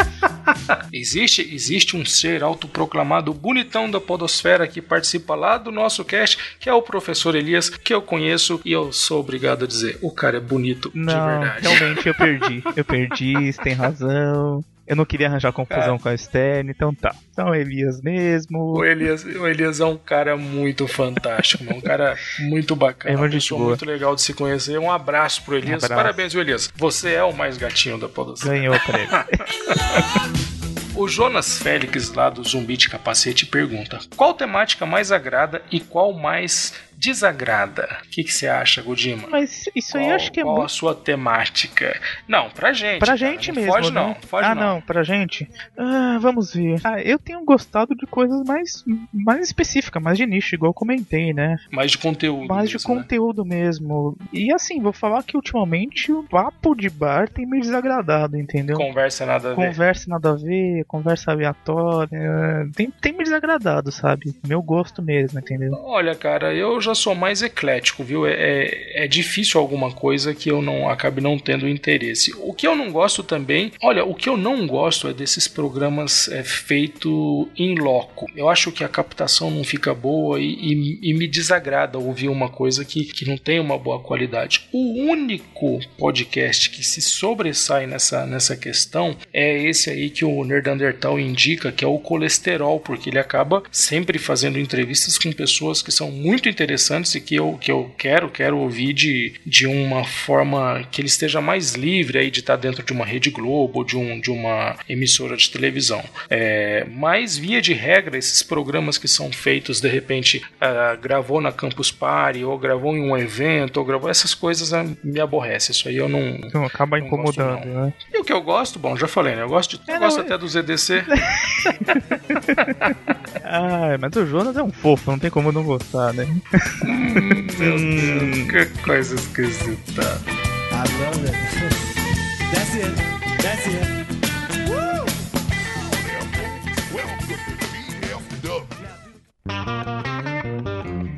existe, existe um ser autoproclamado bonitão da podosfera que participa lá do nosso cast, que é o professor Elias, que eu conheço e eu sou obrigado a dizer, o cara é bonito Não, de verdade. Realmente eu perdi. Eu perdi, você tem razão. Eu não queria arranjar confusão é. com a externa, então tá. Então o Elias mesmo. O Elias, o Elias é um cara muito fantástico, um cara muito bacana. É uma pessoa muito legal de se conhecer. Um abraço pro Elias. Um abraço. Parabéns, Elias. Você é o mais gatinho da Podosfera. Ganhou o prêmio. O Jonas Félix, lá do Zumbi de Capacete, pergunta: Qual temática mais agrada e qual mais desagrada. O que, que você acha, Godima? Mas isso aí qual, acho que é qual muito. a sua temática? Não, pra gente. Pra cara, gente não mesmo. Foge né? não, foge ah, não. não, pra gente. Ah, vamos ver. Ah, eu tenho gostado de coisas mais, mais específicas, mais de nicho, igual eu comentei, né? Mais de conteúdo. Mais de mesmo, né? conteúdo mesmo. E assim, vou falar que ultimamente o papo de bar tem me desagradado, entendeu? Conversa nada a ver. Conversa nada a ver, conversa aleatória. Tem, tem me desagradado, sabe? Meu gosto mesmo, entendeu? Olha, cara, eu já sou mais eclético, viu? É, é, é difícil alguma coisa que eu não acabe não tendo interesse. O que eu não gosto também, olha, o que eu não gosto é desses programas é, feito em loco. Eu acho que a captação não fica boa e, e- e me desagrada ouvir uma coisa que, que não tem uma boa qualidade. O único podcast que se sobressai nessa, nessa questão é esse aí que o Nerdandertal indica, que é o colesterol, porque ele acaba sempre fazendo entrevistas com pessoas que são muito interessantes e que eu, que eu quero, quero ouvir de, de uma forma que ele esteja mais livre aí de estar dentro de uma Rede Globo, de, um, de uma emissora de televisão. É, mas, via de regra, esses programas que são feitos, de repente, ah, gravou na Campus Party, ou gravou em um evento, ou gravou essas coisas, ah, me aborrece. Isso aí eu não, Então acaba Não incomodando, gosto, né? e o que eu gosto, bom, já falei, né? Eu gosto, de, É, eu gosto não, até do ZDC. Ah, mas o Jonas é um fofo, não tem como não gostar, né? Meu Hum. Deus, que coisa esquisita. I love it. That's it. That's it.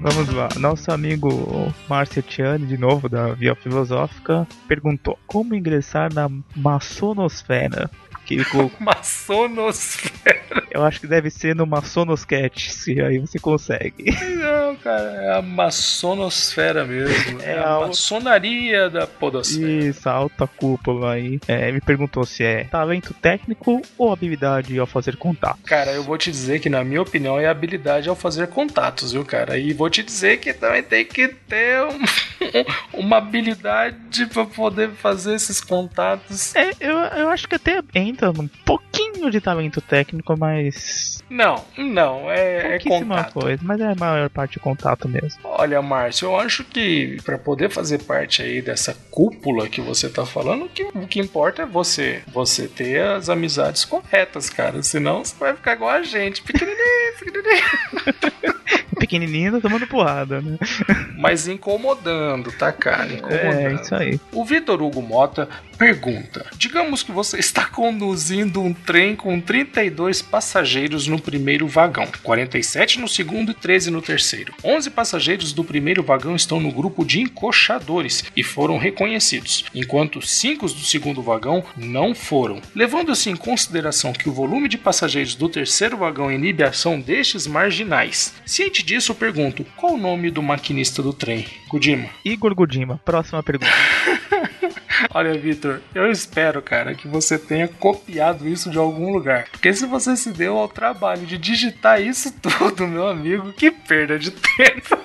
Vamos lá. Nosso amigo Márcio Tiani, de novo, da Via Filosófica, perguntou como ingressar na maçonosfera. Que ele colocou- Maçonosfera. eu acho que deve ser no Maçonoscat, se aí você consegue. Não, cara, é a maçonosfera mesmo. É, É a a- maçonaria da podosfera. Isso, a alta cúpula aí. É, me perguntou se é talento técnico ou habilidade ao fazer contato. Cara, eu vou te dizer que, na minha opinião, é habilidade ao fazer contatos, viu, cara? E vou te dizer que também tem que ter um- uma habilidade pra poder fazer esses contatos. É, eu, eu acho que até entra um pouquinho de talento técnico, mas. Não, não, é, é contato. coisa, mas é a maior parte de contato mesmo. Olha, Márcio, eu acho que para poder fazer parte aí dessa cúpula que você tá falando, o que, o que importa é você, você ter as amizades corretas, cara. Senão você vai ficar igual a gente, pequenininho, pequenininho. Pequenininho tomando porrada, né? Mas incomodando, tá, cara? Incomodando. É, isso aí. O Vitor Hugo Mota pergunta: Digamos que você está conduzindo um trem com 32 passageiros no primeiro vagão, 47 no segundo e 13 no terceiro. 11 passageiros do primeiro vagão estão no grupo de encoxadores e foram reconhecidos, enquanto 5 do segundo vagão não foram. Levando-se em consideração que o volume de passageiros do terceiro vagão inibe a ação destes marginais. Ciente disso, eu pergunto: qual o nome do maquinista do trem? Kudima. Igor Godima, próxima pergunta. Olha, Vitor, eu espero, cara, que você tenha copiado isso de algum lugar. Porque se você se deu ao trabalho de digitar isso tudo, meu amigo, que perda de tempo.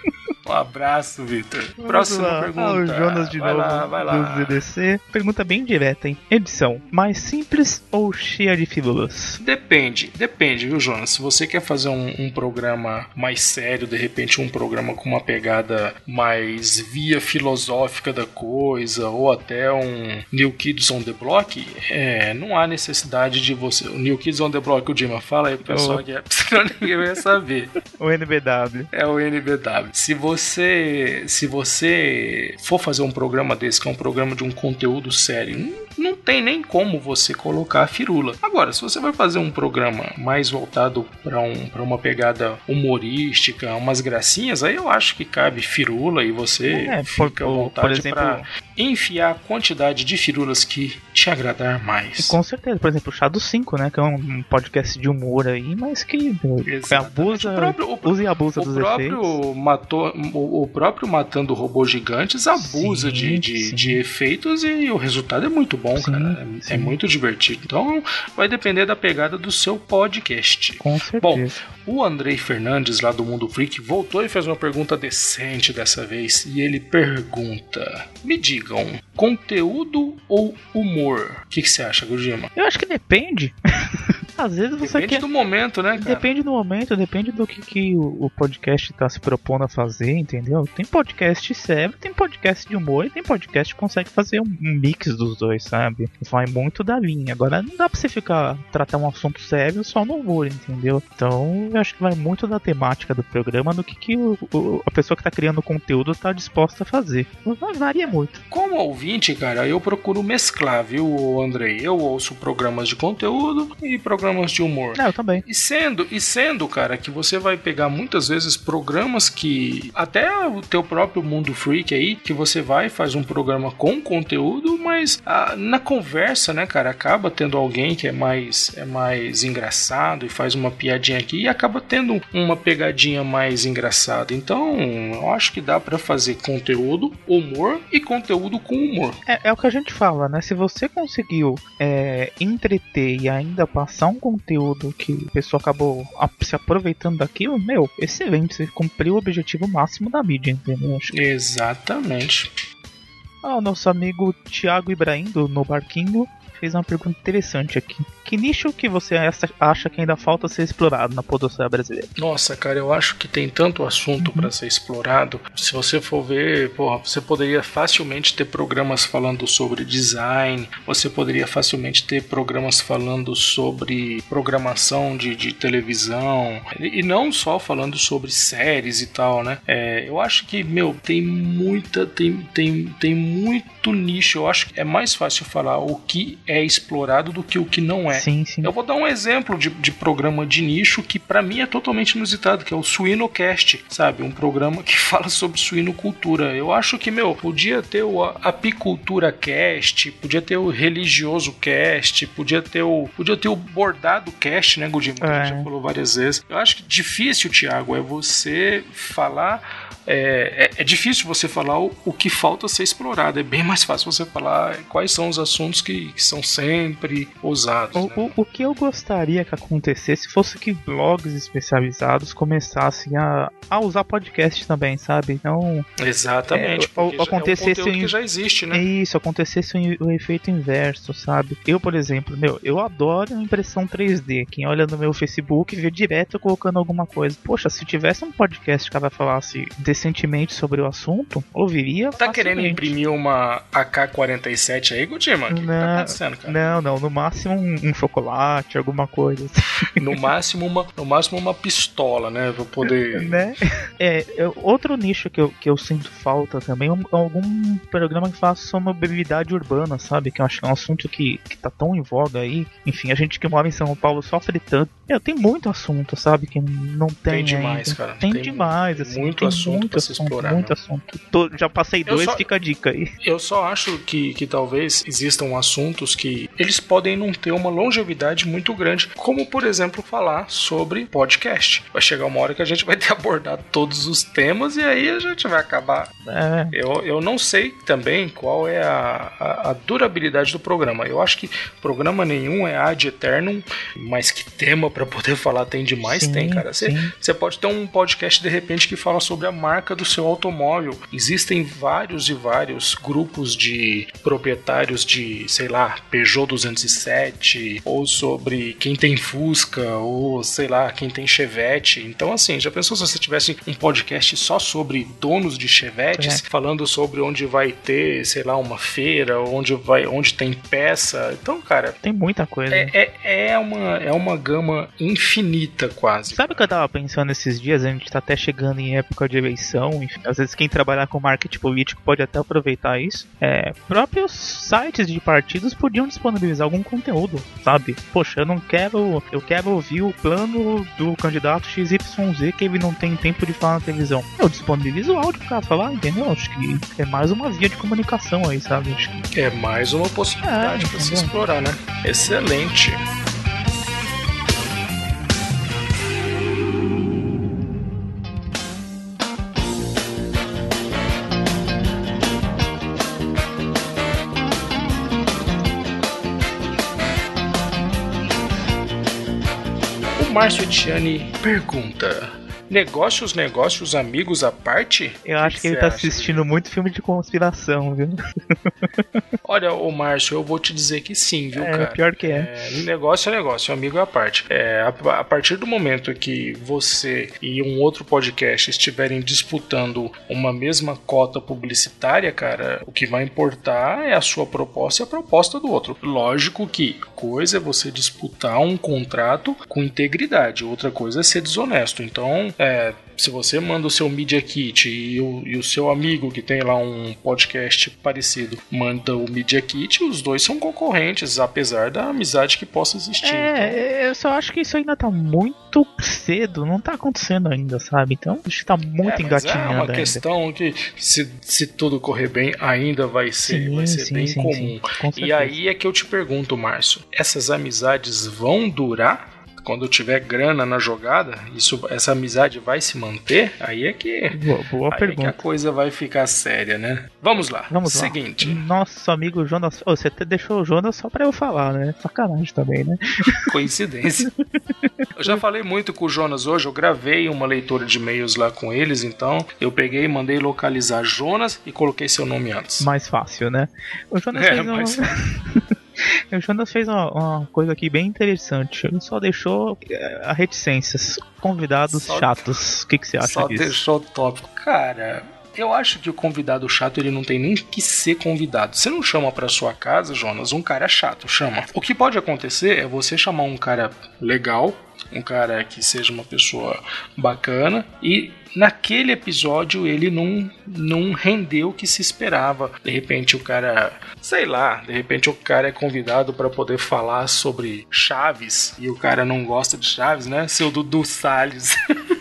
Um abraço, Vitor. Próxima lá. pergunta. Ah, o Jonas de vai novo Lá, vai lá. do ZDC. Pergunta bem direta, hein? Edição, mais simples ou cheia de fíbulas? Depende, depende, viu, Jonas? Se você quer fazer um, um programa mais sério, de repente um programa com uma pegada mais via filosófica da coisa, ou até um New Kids on the Block, é, não há necessidade de você. O New Kids on the Block, o Dima, fala aí pro pessoal Oh. que é, senão ninguém vai saber. O NBW. É o NBW. Se você se você for fazer um programa desse, que é um programa de um conteúdo sério, não, tem nem como você colocar a firula. Agora, se você vai fazer um programa mais voltado para um, pra uma pegada humorística, umas gracinhas, aí eu acho que cabe firula e você É, fica por- à vontade por exemplo- para enfiar a quantidade de firulas que te agradar mais. Com certeza, por exemplo, o Chá dos 5, né? Que é um podcast de humor aí, mas que Exatamente. abusa, O próprio- o- usa e abusa O dos efeitos. próprio, matou, o, o próprio Matando Robôs Gigantes abusa Sim, de, de, sim. de efeitos e o resultado é muito bom, Sim, cara. É, sim. é muito divertido. Então vai depender da pegada do seu podcast. Com certeza. O Andrei Fernandes, lá do Mundo Freak, voltou e fez uma pergunta decente dessa vez. E ele pergunta: Me digam, conteúdo ou humor? O que, que você acha, Gujima? Eu acho que depende. Às vezes você Depende quer. do momento, né, cara? Depende do momento, depende do que, que o, podcast tá se propondo a fazer, entendeu? Tem podcast sério, tem podcast de humor e tem podcast que consegue fazer um, mix dos dois, sabe? Vai muito da linha. Agora não dá pra você ficar tratar um assunto sério só no humor, entendeu? Então eu acho que vai muito da temática do programa do que, que o, o- a pessoa que tá criando o conteúdo tá disposta a fazer. Varia muito. Como ouvinte, cara, eu procuro mesclar, viu, Andrei? Eu ouço programas de conteúdo e programas de humor. Não, eu também. E sendo, e sendo, cara, que você vai pegar muitas vezes programas que até o teu próprio mundo freak aí, que você vai e faz um programa com conteúdo, mas ah, na conversa, né, cara, acaba tendo alguém que é mais é mais engraçado e faz uma piadinha aqui e acaba tendo uma pegadinha mais engraçada. Então, eu acho que dá pra fazer conteúdo, humor e conteúdo com humor. É, é o que a gente fala, né? Se você conseguiu é, entreter e ainda passar um conteúdo que a pessoa acabou se aproveitando daquilo, meu, excelente. Você cumpriu o objetivo máximo da mídia, entendeu? Exatamente. Ah, o nosso amigo Thiago Ibrahim, do No Barquinho, fez uma pergunta interessante aqui. Que nicho que você acha- que ainda falta ser explorado na podosfera brasileira? Nossa, cara, eu acho que tem tanto assunto pra ser explorado. Se você for ver, porra, você poderia facilmente ter programas falando sobre design, você poderia facilmente ter programas falando sobre programação de, de televisão, e e não só falando sobre séries e tal, né? É, eu acho que, meu, tem muita, tem, tem, tem muito nicho. Eu acho que é mais fácil falar o que é explorado do que o que não é. Sim, sim. Eu vou dar um exemplo de, de programa de nicho que pra mim é totalmente inusitado, que é o Suinocast, sabe? Um programa que fala sobre suinocultura. Eu acho que, meu, podia ter o Apicultura Cast, podia ter o Religioso Cast, podia ter o, podia ter o Bordado Cast, né, Godinho? Que a gente É. já falou várias vezes. Eu acho que difícil, Thiago, é você falar é, é, é difícil você falar o, o que falta ser explorado. É bem mais fácil você falar quais são os assuntos que, que são sempre usados. O, né? o, o que eu gostaria que acontecesse fosse que blogs especializados começassem a, a usar podcast também, sabe? Então, Exatamente. É, acontecesse é um em- que já existe, né? isso, acontecesse o, o efeito inverso, sabe? Eu, por exemplo, meu, eu adoro impressão 3D. Quem olha no meu Facebook vê direto colocando alguma coisa. Poxa, se tivesse um podcast que ela falasse decentemente sobre o assunto, ouviria. Tá querendo facilmente. imprimir uma AK-47 aí, Gudima? O que, que tá Não, acontecendo, cara? Não, não, no máximo um, um chocolate, alguma coisa. assim. No máximo, uma, no máximo uma pistola, né? Pra poder. né? É, eu- outro nicho que eu, que eu sinto falta também é um- algum programa que fala sobre mobilidade urbana, sabe? Que eu acho que é um assunto que, que tá tão em voga aí. Enfim, a gente que mora em São Paulo sofre tanto. Meu, tem muito assunto, sabe? Que não tem. Tem demais, ainda. cara. Tem, Tem demais, mu- assim. muito tem assunto muito pra se assunto, explorar, Muito né? assunto. Tô- já passei Eu dois, só- fica a dica aí. Eu só acho que, que talvez existam assuntos que eles podem não ter uma longevidade muito grande, como por exemplo falar sobre podcast. Vai chegar uma hora que a gente vai ter abordado todos os temas e aí a gente vai acabar. É, Eu, eu não sei também qual é a, a, a durabilidade do programa. Eu acho que programa nenhum é ad eternum, mas que tema pra poder falar tem demais, Sim, tem, cara. Você pode ter um podcast de repente que fala sobre a marca do seu automóvel. Existem vários e vários grupos de proprietários de, sei lá, Peugeot 207, ou sobre quem tem Fusca, ou sei lá, quem tem Chevette. Então, assim, já pensou se você tivesse um podcast só sobre donos de Chevettes, falando sobre onde vai ter, sei lá, uma feira, onde vai, onde tem peça. Então, cara, tem muita coisa. é, é, é uma, é uma gama infinita quase. Sabe o que eu tava pensando esses dias? A gente tá até chegando em época de eleição, enfim, às vezes quem trabalhar com marketing político pode até aproveitar isso. É, próprios sites de partidos podiam disponibilizar algum conteúdo, sabe? Poxa, eu não quero. Eu quero ouvir o plano do candidato XYZ que ele não tem tempo de falar na televisão. Eu disponibilizo o áudio cara falar, entendeu? Acho que é mais uma via de comunicação aí, sabe? Acho que É mais uma possibilidade É, para se explorar, né? Excelente. Márcio Etiani pergunta: Negócios, negócios, amigos à parte? Eu que acho que, que ele tá assistindo muito filme de conspiração, viu? Olha, ô Márcio, eu vou te dizer que sim, viu, é, cara? Pior que é. é. Negócio é negócio, amigo é a parte. É, a, a partir do momento que você e um outro podcast estiverem disputando uma mesma cota publicitária, cara, o que vai importar é a sua proposta e a proposta do outro. Lógico que coisa é você disputar um contrato com integridade, outra coisa é ser desonesto. Então, é, se você manda o seu Media Kit e o, e o seu amigo que tem lá um podcast parecido manda o Media Kit, os dois são concorrentes, apesar da amizade que possa existir. É, então... eu só acho que isso ainda tá muito cedo, não tá acontecendo ainda, sabe? Então, acho que tá muito é, engatinhando. É uma ainda. questão que, se, se tudo correr bem, ainda vai ser, sim, vai ser sim, bem sim, comum. e aí é que eu te pergunto, Márcio, essas amizades vão durar? Quando tiver grana na jogada, isso, essa amizade vai se manter? Aí é que, boa, boa aí pergunta. É que a coisa vai ficar séria, né? Vamos lá. Vamos Seguinte. lá. Nosso amigo Jonas. Oh, você até deixou o Jonas só pra eu falar, né? Sacanagem também, né? Coincidência. eu já falei muito com o Jonas hoje, eu gravei uma leitura de e-mails lá com eles, então eu peguei, mandei localizar Jonas e coloquei seu nome antes. Mais fácil, né? O Jonas é, fez mais um... O Jonas fez uma, uma, coisa aqui bem interessante. Ele só deixou a reticências. Convidados só, chatos. O que, que você acha só disso? Só deixou o tópico. Cara, eu acho que o convidado chato ele não tem nem que ser convidado. Você não chama para sua casa, Jonas, um cara chato, chama. O que pode acontecer é você chamar um cara legal, um cara que seja uma pessoa bacana e naquele episódio ele não, não rendeu o que se esperava. De repente o cara, sei lá, de repente o cara é convidado para poder falar sobre Chaves e o cara não gosta de Chaves, né? Seu Dudu Salles.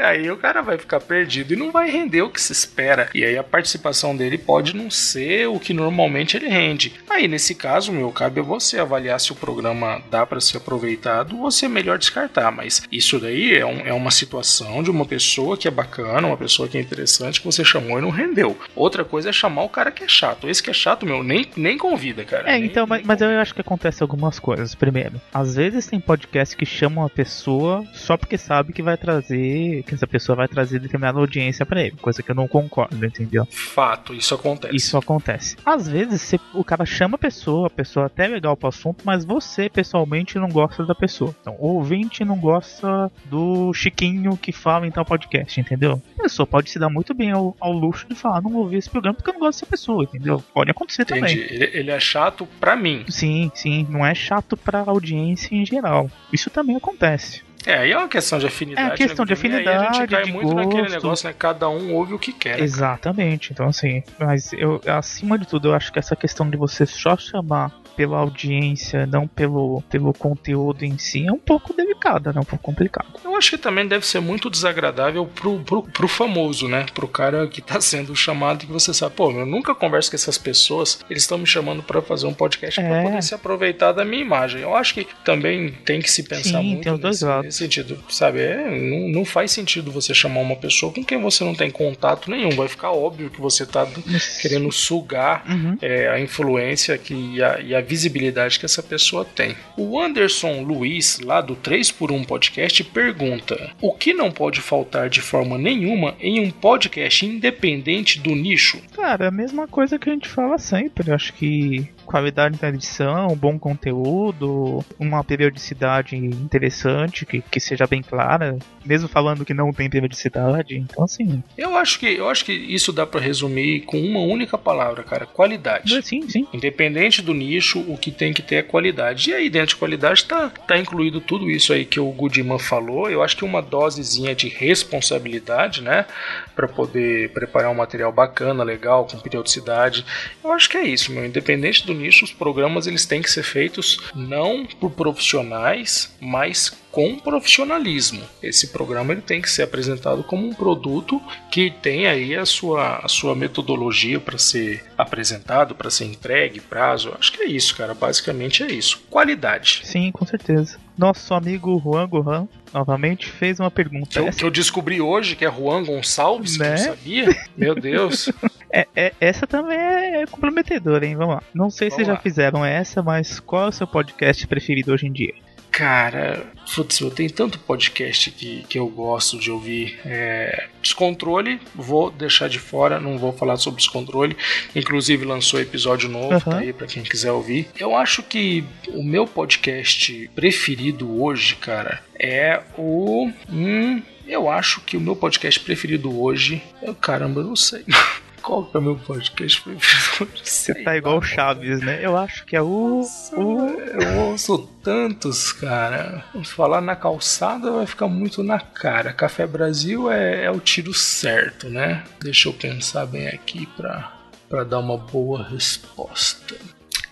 aí o cara vai ficar perdido e não vai render o que se espera. E aí a participação dele pode não ser o que normalmente ele rende. Aí nesse caso, meu, cabe a você avaliar se o programa dá para ser aproveitado ou se é melhor descartar. Mas isso daí é, um, é uma situação de uma pessoa que é bacana, uma pessoa que é interessante, que você chamou e não rendeu. Outra coisa é chamar o cara que é chato. Esse que é chato, meu, nem, nem convida, cara. É, nem, então, nem mas, mas eu acho que acontece algumas coisas. Primeiro, às vezes tem podcast que chamam a pessoa só porque sabe que vai trazer que essa pessoa vai trazer determinada audiência para ele, coisa que eu não concordo, entendeu? Fato, isso acontece. Isso acontece. Às vezes você, o cara chama a pessoa, a pessoa até é legal pro assunto, mas você pessoalmente não gosta da pessoa. Então, o ouvinte não gosta do Chiquinho que fala em tal podcast, entendeu? A pessoa pode se dar muito bem ao, ao luxo de falar, não vou ouvir esse programa porque eu não gosto dessa pessoa, entendeu? Pode acontecer Entendi. também. Ele, ele é chato pra mim. Sim, sim, não é chato pra audiência em geral. Isso também acontece. É, aí é uma questão de afinidade. É questão né? de afinidade. Aí a gente cai muito gosto. naquele negócio, né? Cada um ouve o que quer. Né, Exatamente. Então, assim, mas eu, acima de tudo, eu acho que essa questão de você só chamar pela audiência, não pelo, pelo conteúdo em si, é um pouco delicada, né? Um pouco complicado. Eu acho que também deve ser muito desagradável pro, pro, pro famoso, né? Pro cara que tá sendo chamado e que você sabe, pô, eu nunca converso com essas pessoas, eles estão me chamando para fazer um podcast é. pra poder se aproveitar da minha imagem. Eu acho que também tem que se pensar Sim, muito tem os dois nesse, lados. nesse sentido, sabe? É, não, não faz sentido você chamar uma pessoa com quem você não tem contato nenhum. Vai ficar óbvio que você tá querendo sugar uhum. é, a influência que, e, a, e a visibilidade que essa pessoa tem. O Anderson Luiz, lá do 3x1 Podcast, pergunta: O que não pode faltar de forma nenhuma em um podcast independente do nicho? Cara, é a mesma coisa que a gente fala sempre. Eu acho que qualidade na edição, bom conteúdo, uma periodicidade interessante, que, que seja bem clara, mesmo falando que não tem periodicidade. Então, assim. Eu acho que, eu acho que isso dá para resumir com uma única palavra, cara: qualidade. Sim, sim. Independente do nicho, o que tem que ter é qualidade. E aí, dentro de qualidade, tá, tá incluído tudo isso aí que o Goodman falou. Eu acho que uma dosezinha de responsabilidade, né? para poder preparar um material bacana, legal, com periodicidade. Eu acho que é isso, meu. Independente do nicho, os programas eles têm que ser feitos não por profissionais, mas com profissionalismo. Esse programa ele tem que ser apresentado como um produto que tem aí a sua, a sua metodologia para ser apresentado, para ser entregue, prazo. Acho que é isso, cara. Basicamente é isso. Qualidade. Sim, com certeza. Nosso amigo Juan Gohan novamente fez uma pergunta. Que eu, que eu descobri hoje que é Juan Gonçalves, né? que eu não sabia. Meu Deus. É, é, essa também é comprometedora, hein? Vamos lá. Não sei Vamos se lá. já fizeram essa, mas qual é o seu podcast preferido hoje em dia? Cara, putz, eu tenho tanto podcast que, que eu gosto de ouvir. É, descontrole, vou deixar de fora, não vou falar sobre descontrole. Inclusive lançou episódio novo, uhum. tá aí pra quem quiser ouvir. Eu acho que o meu podcast preferido hoje, cara, é o. Hum, eu acho que o meu podcast preferido hoje. Eu, caramba, eu não sei. Qual que é o meu podcast preferido? Você tá igual o Chaves, né? Eu acho que é o, o. Eu ouço tantos, cara. Falar na calçada vai ficar muito na cara. Café Brasil é, é o tiro certo, né? Deixa eu pensar bem aqui pra, pra dar uma boa resposta.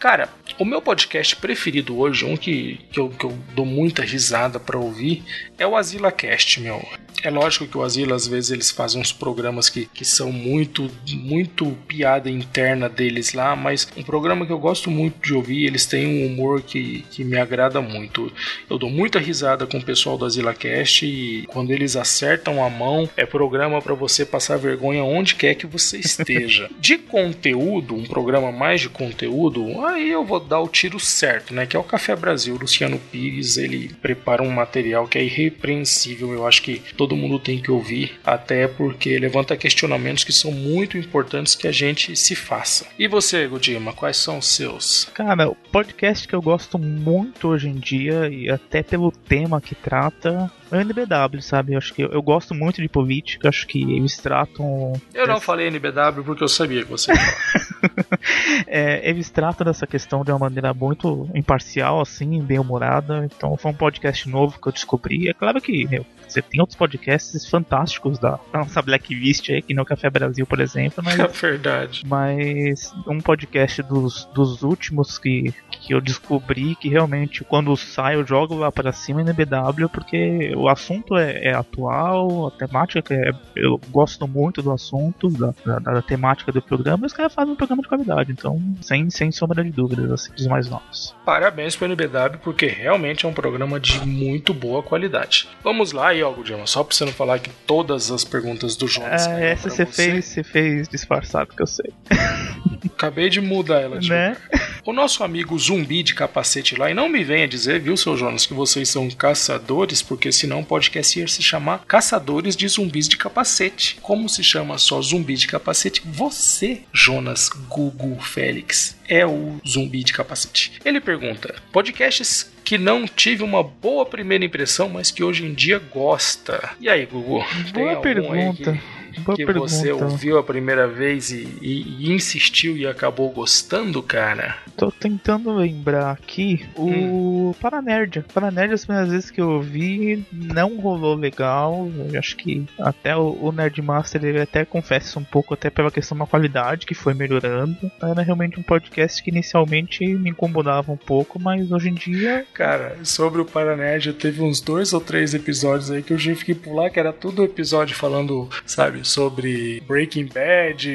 Cara, o meu podcast preferido hoje, um que, que, eu, que eu dou muita risada para ouvir, é o Azila Cast, meu. É lógico que o Asilo, às vezes, eles fazem uns programas que, que são muito, muito piada interna deles lá, mas um programa que eu gosto muito de ouvir, eles têm um humor que, que me agrada muito. Eu dou muita risada com o pessoal do Azila Cast e quando eles acertam a mão, é programa para você passar vergonha onde quer que você esteja. de conteúdo, um programa mais de conteúdo, aí eu vou dar o tiro certo, né? Que é o Café Brasil. Luciano Pires, ele prepara um material que é irrepreensível. Eu acho que todo mundo tem que ouvir, até porque levanta questionamentos que são muito importantes que a gente se faça. E você, Godima, quais são os seus? Cara, o podcast que eu gosto muito hoje em dia, e até pelo tema que trata, é o NBW, sabe? Eu acho que eu, eu gosto muito de política, acho que eles tratam. Eu não falei NBW porque eu sabia que você ia falar. é, eles tratam dessa questão de uma maneira muito imparcial, assim, bem humorada. Então foi um podcast novo que eu descobri. É claro que meu, você tem outros podcasts fantásticos da nossa Blacklist aí, que no Café Brasil, por exemplo. Mas, é verdade. Mas um podcast dos, dos últimos que, que eu descobri que realmente quando sai eu jogo lá para cima no BW porque o assunto é, é, atual, a temática é, eu gosto muito do assunto, da, da, da temática do programa, e os caras fazem um programa de qualidade, então sem, sem sombra de dúvidas, assim, dos mais novos. Parabéns para o NBW porque realmente é um programa de muito boa qualidade. Vamos lá Algo Dilma, só para você não falar que todas as perguntas do Jonas. É, essa você fez, você fez disfarçado que eu sei. Acabei de mudar ela, de né? O nosso amigo zumbi de capacete lá, e não me venha dizer, viu, seu Jonas, que vocês são caçadores, porque senão o podcast ia se chamar Caçadores de Zumbis de Capacete. Como se chama só zumbi de capacete? Você, Jonas Gugu Félix, é o zumbi de capacete. Ele pergunta: podcasts que não tive uma boa primeira impressão, mas que hoje em dia gosta. E aí, Gugu? Boa pergunta. Boa que pergunta. você ouviu a primeira vez e, e, e, insistiu e acabou gostando, cara? Tô tentando lembrar aqui o hum. Paranerd. Paranerd, as primeiras vezes que eu ouvi, não rolou legal. Eu acho que até o, o Nerdmaster ele até confessa um pouco, até pela questão da qualidade que foi melhorando. Era realmente um podcast que inicialmente me incomodava um pouco, mas hoje em dia. Cara, sobre o Paranerd, teve uns dois ou três episódios aí que eu tive que pular, que era tudo episódio falando, sabe, sobre Breaking Bad,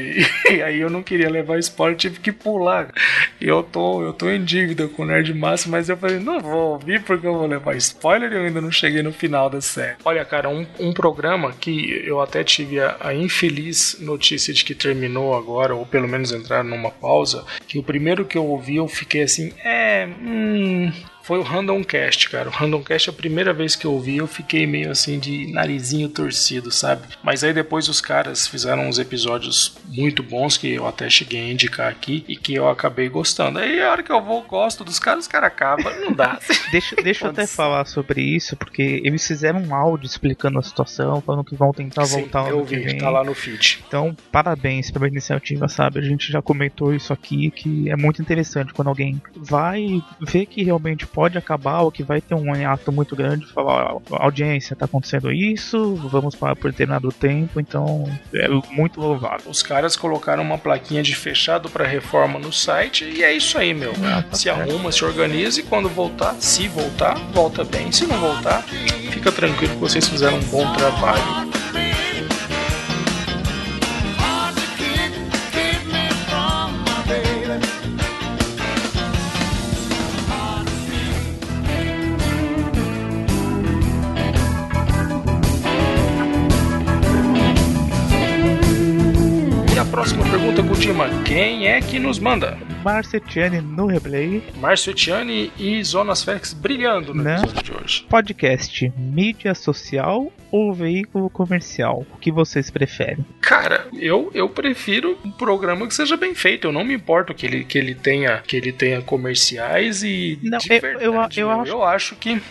e aí eu não queria levar spoiler, tive que pular. E eu tô, eu tô em dívida com o Nerd Massa, mas eu falei, não vou ouvir porque eu vou levar spoiler e eu ainda não cheguei no final da série. Olha, cara, um, um programa que eu até tive a, a infeliz notícia de que terminou agora, ou pelo menos entrar numa pausa, que o primeiro que eu ouvi eu fiquei assim, é, hum, foi o Random Cast, cara. O Random Cast, a primeira vez que eu ouvi, eu fiquei meio assim de narizinho torcido, sabe? Mas aí depois os caras fizeram uns episódios muito bons que eu até cheguei a indicar aqui e que eu acabei gostando. Aí a hora que eu vou, gosto dos caras, os caras acabam, não dá. deixa deixa eu até falar sobre isso, porque eles fizeram um áudio explicando a situação, falando que vão tentar Sim, voltar eu vi, tá lá no feed. Então, parabéns pela iniciativa, sabe? A gente já comentou isso aqui, que é muito interessante quando alguém vai ver que realmente pode acabar ou que vai ter um hiato muito grande falar, a audiência tá acontecendo isso, vamos parar por determinado tempo, então é muito louvável. Os caras colocaram uma plaquinha de fechado para reforma no site e é isso aí, meu. Ah, tá se certo. arruma, se organiza e quando voltar, se voltar, volta bem. Se não voltar, fica tranquilo que vocês fizeram um bom trabalho. Quem é que nos manda? Márcio Etienne no replay. Márcio Etienne e Zonas Félix brilhando no Né? episódio de hoje. Podcast, mídia social ou veículo comercial? O que vocês preferem? Cara, eu, eu prefiro um programa que seja bem feito. Eu não me importo que ele, que ele tenha que ele tenha comerciais e Não, eu- verdade, eu eu acho- eu acho que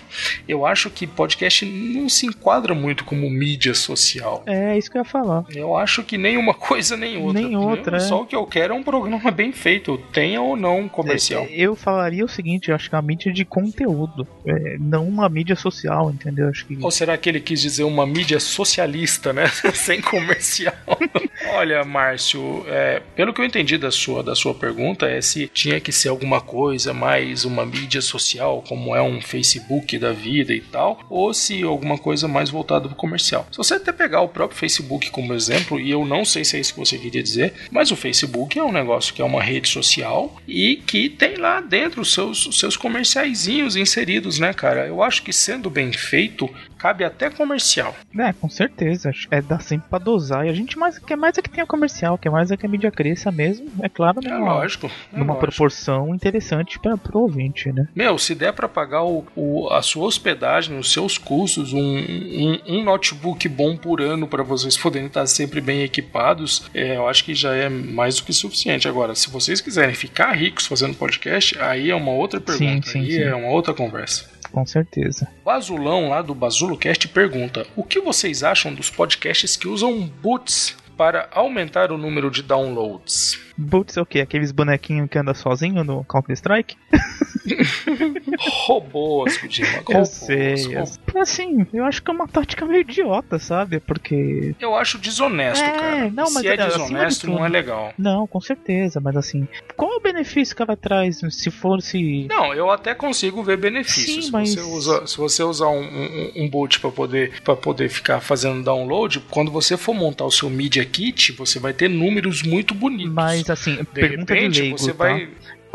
eu acho que podcast não se enquadra muito como mídia social. É isso que eu ia falar. Eu acho que nem uma coisa nem outra. Nem outra, Eu- é. Só o que eu quero é um programa bem feito, tenha ou não comercial. É, Eu falaria o seguinte, eu acho que é uma mídia de conteúdo, é, não uma mídia social, entendeu? Acho que Ou será que ele quis dizer uma mídia socialista, né? Sem comercial? Olha, Márcio, é, pelo que eu entendi da sua, da sua pergunta, é se tinha que ser alguma coisa mais uma mídia social, como é um Facebook da vida e tal, ou se alguma coisa mais voltada para o comercial. Se você até pegar o próprio Facebook como exemplo, e eu não sei se é isso que você queria dizer, mas o Facebook é um negócio que é uma rede social e que tem lá dentro os seus, os seus comerciaizinhos inseridos, né, cara? Eu acho que sendo bem feito, cabe até comercial. É, com certeza. É dar sempre pra dosar. E a gente mais, quer mais é que tenha comercial, quer mais é que a mídia cresça mesmo. É claro, É numa, lógico. é numa lógico. proporção interessante para pro ouvinte, né? Meu, se der pra pagar o, o- a sua hospedagem, os seus custos, um, um, um notebook bom por ano pra vocês poderem estar sempre bem equipados, é, eu acho que já é mais do que suficiente. Agora, se vocês quiserem ficar ricos fazendo podcast, aí é uma outra pergunta, sim, aí sim. é uma outra conversa. Com certeza. Bazulão lá do BazuloCast pergunta: O que vocês acham dos podcasts que usam boots para aumentar o número de downloads? Boots é o quê? Aqueles bonequinhos que anda sozinho no Counter-Strike? Robôs, Kojima. Eu sei. eu- Assim, eu acho que é uma tática meio idiota, sabe? Porque. Eu acho desonesto, É, cara. não, mas Se é é, de desonesto, não é legal. Não, com certeza, mas assim. Qual é o benefício que ela traz se fosse. Não, eu até consigo ver benefícios. Sim, se, mas- você usa, se você usar um, um, um boot para poder, pra poder ficar fazendo download, quando você for montar o seu Media Kit, você vai ter números muito bonitos. Mas assim, de pergunta repente, de leigo, você tá? vai.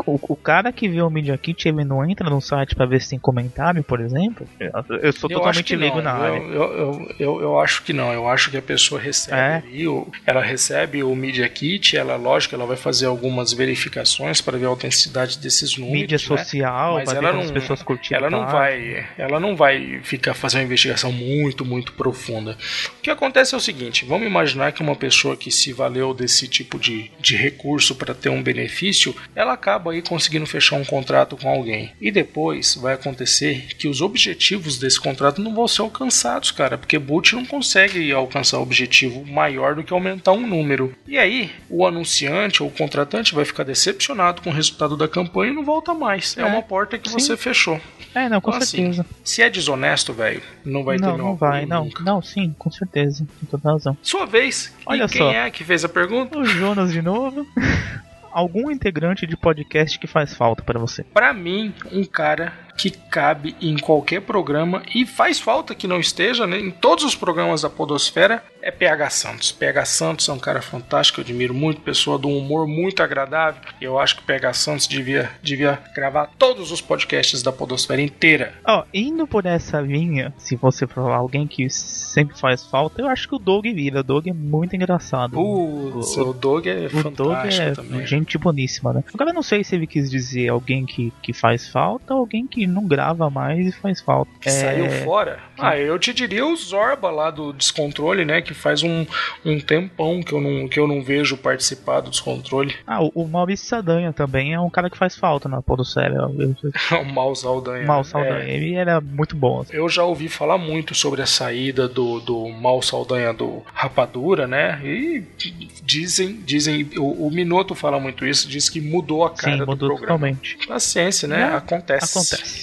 O, o cara que vê o Media Kit, ele não entra no site pra ver se tem comentário, por exemplo? Eu, eu sou Eu totalmente leigo não. na área. Eu, eu, eu, eu, eu acho que não. Eu acho que a pessoa recebe É. ali, o- ela recebe o Media Kit, ela, lógico, ela vai fazer algumas verificações para ver a autenticidade desses números. Mídia né? social, Mas pra ela não- pessoas curtiram. ela não a vai ela não vai ficar fazendo uma investigação muito muito profunda o que acontece é o seguinte vamos imaginar que uma pessoa que se valeu desse tipo de, de recurso para ter um benefício ela acaba aí conseguindo fechar um contrato com alguém e depois vai acontecer que os objetivos desse contrato não vão ser alcançados cara porque boot não consegue alcançar objetivo maior do que aumentar um número e aí o anunciante ou o contratante vai ficar decepcionado com o resultado da campanha e não volta mais é, É, uma porta que sim. você fechou É, não, com então, assim, certeza. se é desonesto, velho, não vai ter não, meu não apoio vai, não. nunca. Não, sim, com certeza. Tem toda razão. Sua vez. Olha e quem só. é que fez a pergunta? O Jonas de novo. Algum integrante de podcast que faz falta pra você? Pra mim, um cara que cabe em qualquer programa e faz falta que não esteja né, em todos os programas da Podosfera é PH Santos. PH Santos é um cara fantástico, eu admiro muito, pessoa de um humor muito agradável. E eu acho que PH Santos devia, devia gravar todos os podcasts da Podosfera inteira. Ó, indo por essa linha, se você falar alguém que sempre faz falta, eu acho que o Doug vira. O Doug é muito engraçado. Putz, o Doug é O Doug fantástico é também. gente boníssima, né? Agora eu não sei se ele quis dizer alguém que, que faz falta ou alguém que não grava mais e faz falta. É, saiu fora? Ah, eu te diria o Zorba lá do Descontrole, né? Que faz um, um tempão que eu, não, que eu não vejo participar do Descontrole. Ah, o, o Maurício Sadanha também é um cara que faz falta na eu- o Mal Saldanha. Mal É, Saldanha. Ele era muito bom. assim. eu já ouvi falar muito sobre a saída do, do Mal Saldanha do Rapadura, né? E dizem, dizem o, o Minuto fala muito isso, diz que mudou a cara Sim, do mudou programa. totalmente. Paciência, né? É, acontece. Acontece.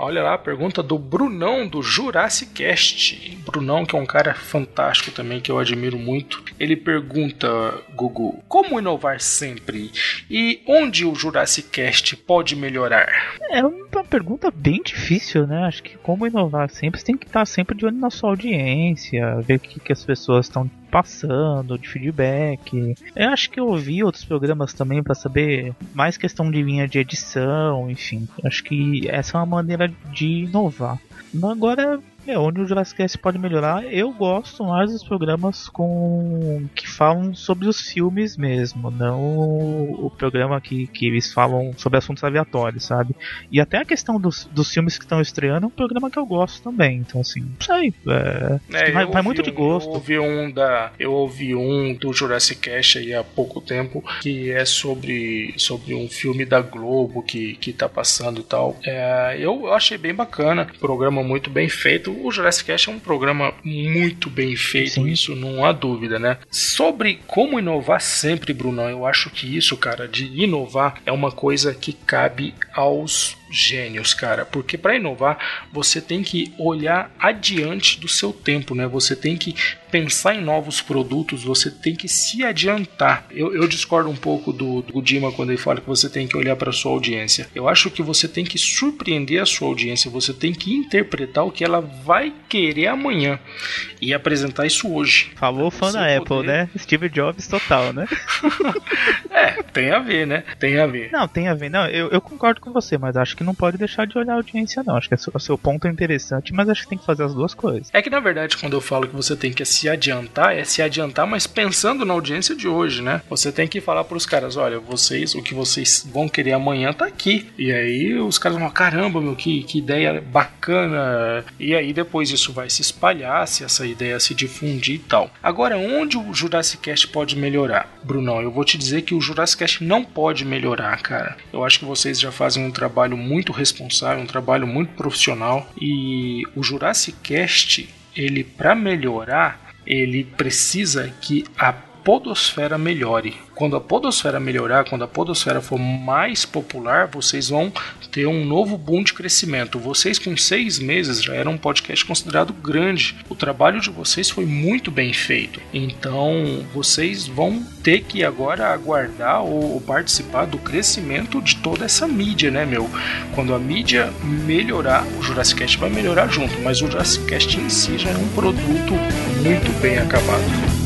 Olha lá pergunta do Brunão do Jurassic Cast. Brunão, que é um cara fantástico também, que eu admiro muito. Ele pergunta, Gugu, como inovar sempre? E onde o Jurassic Cast pode melhorar? É uma pergunta bem difícil, né? Acho que como inovar sempre, você tem que estar sempre de olho na sua audiência, ver o que, que as pessoas estão passando, de feedback. Eu acho que eu ouvi outros programas também para saber mais questão de linha de edição, enfim. Acho que essa é uma maneira de inovar. Agora, É, onde o Jurassic Cast pode melhorar, eu gosto mais dos programas com que falam sobre os filmes mesmo, não o programa que, que eles falam sobre assuntos aleatórios, sabe? E até a questão dos, dos filmes que estão estreando é um programa que eu gosto também, então assim, não sei, é, é, vai, vai muito um, de gosto. Eu ouvi um da, eu ouvi um do Jurassic Cast aí há pouco tempo que é sobre, sobre um filme da Globo que, que tá passando e tal. É, eu achei bem bacana, programa muito bem feito. O Jurassic Cast é um programa muito bem feito, Sim. isso não há dúvida, né? Sobre como inovar sempre, Brunão, eu acho que isso, cara, de inovar é uma coisa que cabe aos gênios, cara, porque para inovar você tem que olhar adiante do seu tempo, né? Você tem que pensar em novos produtos, você tem que se adiantar. Eu, eu discordo um pouco do, do Dima quando ele fala que você tem que olhar para sua audiência. Eu acho que você tem que surpreender a sua audiência, você tem que interpretar o que ela vai querer amanhã e apresentar isso hoje. Falou fã da Apple, poder... né? Steve Jobs total, né? é, tem a ver, né? Tem a ver. Não, tem a ver. Não, eu, eu concordo com você, mas acho que não pode deixar de olhar a audiência, não. Acho que o seu ponto é interessante, mas acho que tem que fazer as duas coisas. É que na verdade, quando eu falo que você tem que se adiantar, é se adiantar, mas pensando na audiência de hoje, né? Você tem que falar para os caras: olha, vocês, o que vocês vão querer amanhã tá aqui. E aí os caras vão, caramba, meu, que, que ideia bacana. E aí depois isso vai se espalhar, se essa ideia se difundir e tal. Agora, onde o Jurassic Cast pode melhorar? Brunão, eu vou te dizer que o Jurassic Cast não pode melhorar, cara. Eu acho que vocês já fazem um trabalho muito responsável, um trabalho muito profissional e o Jurassic Cast, ele para melhorar, ele precisa que a podosfera melhore. Quando a podosfera melhorar, quando a podosfera for mais popular, vocês vão ter um novo boom de crescimento. Vocês com seis meses já eram um podcast considerado grande. O trabalho de vocês foi muito bem feito. Então vocês vão ter que agora aguardar ou participar do crescimento de toda essa mídia, né, meu? Quando a mídia melhorar, o Jurassic Cast vai melhorar junto, mas o Jurassic Cast em si já é um produto muito bem acabado.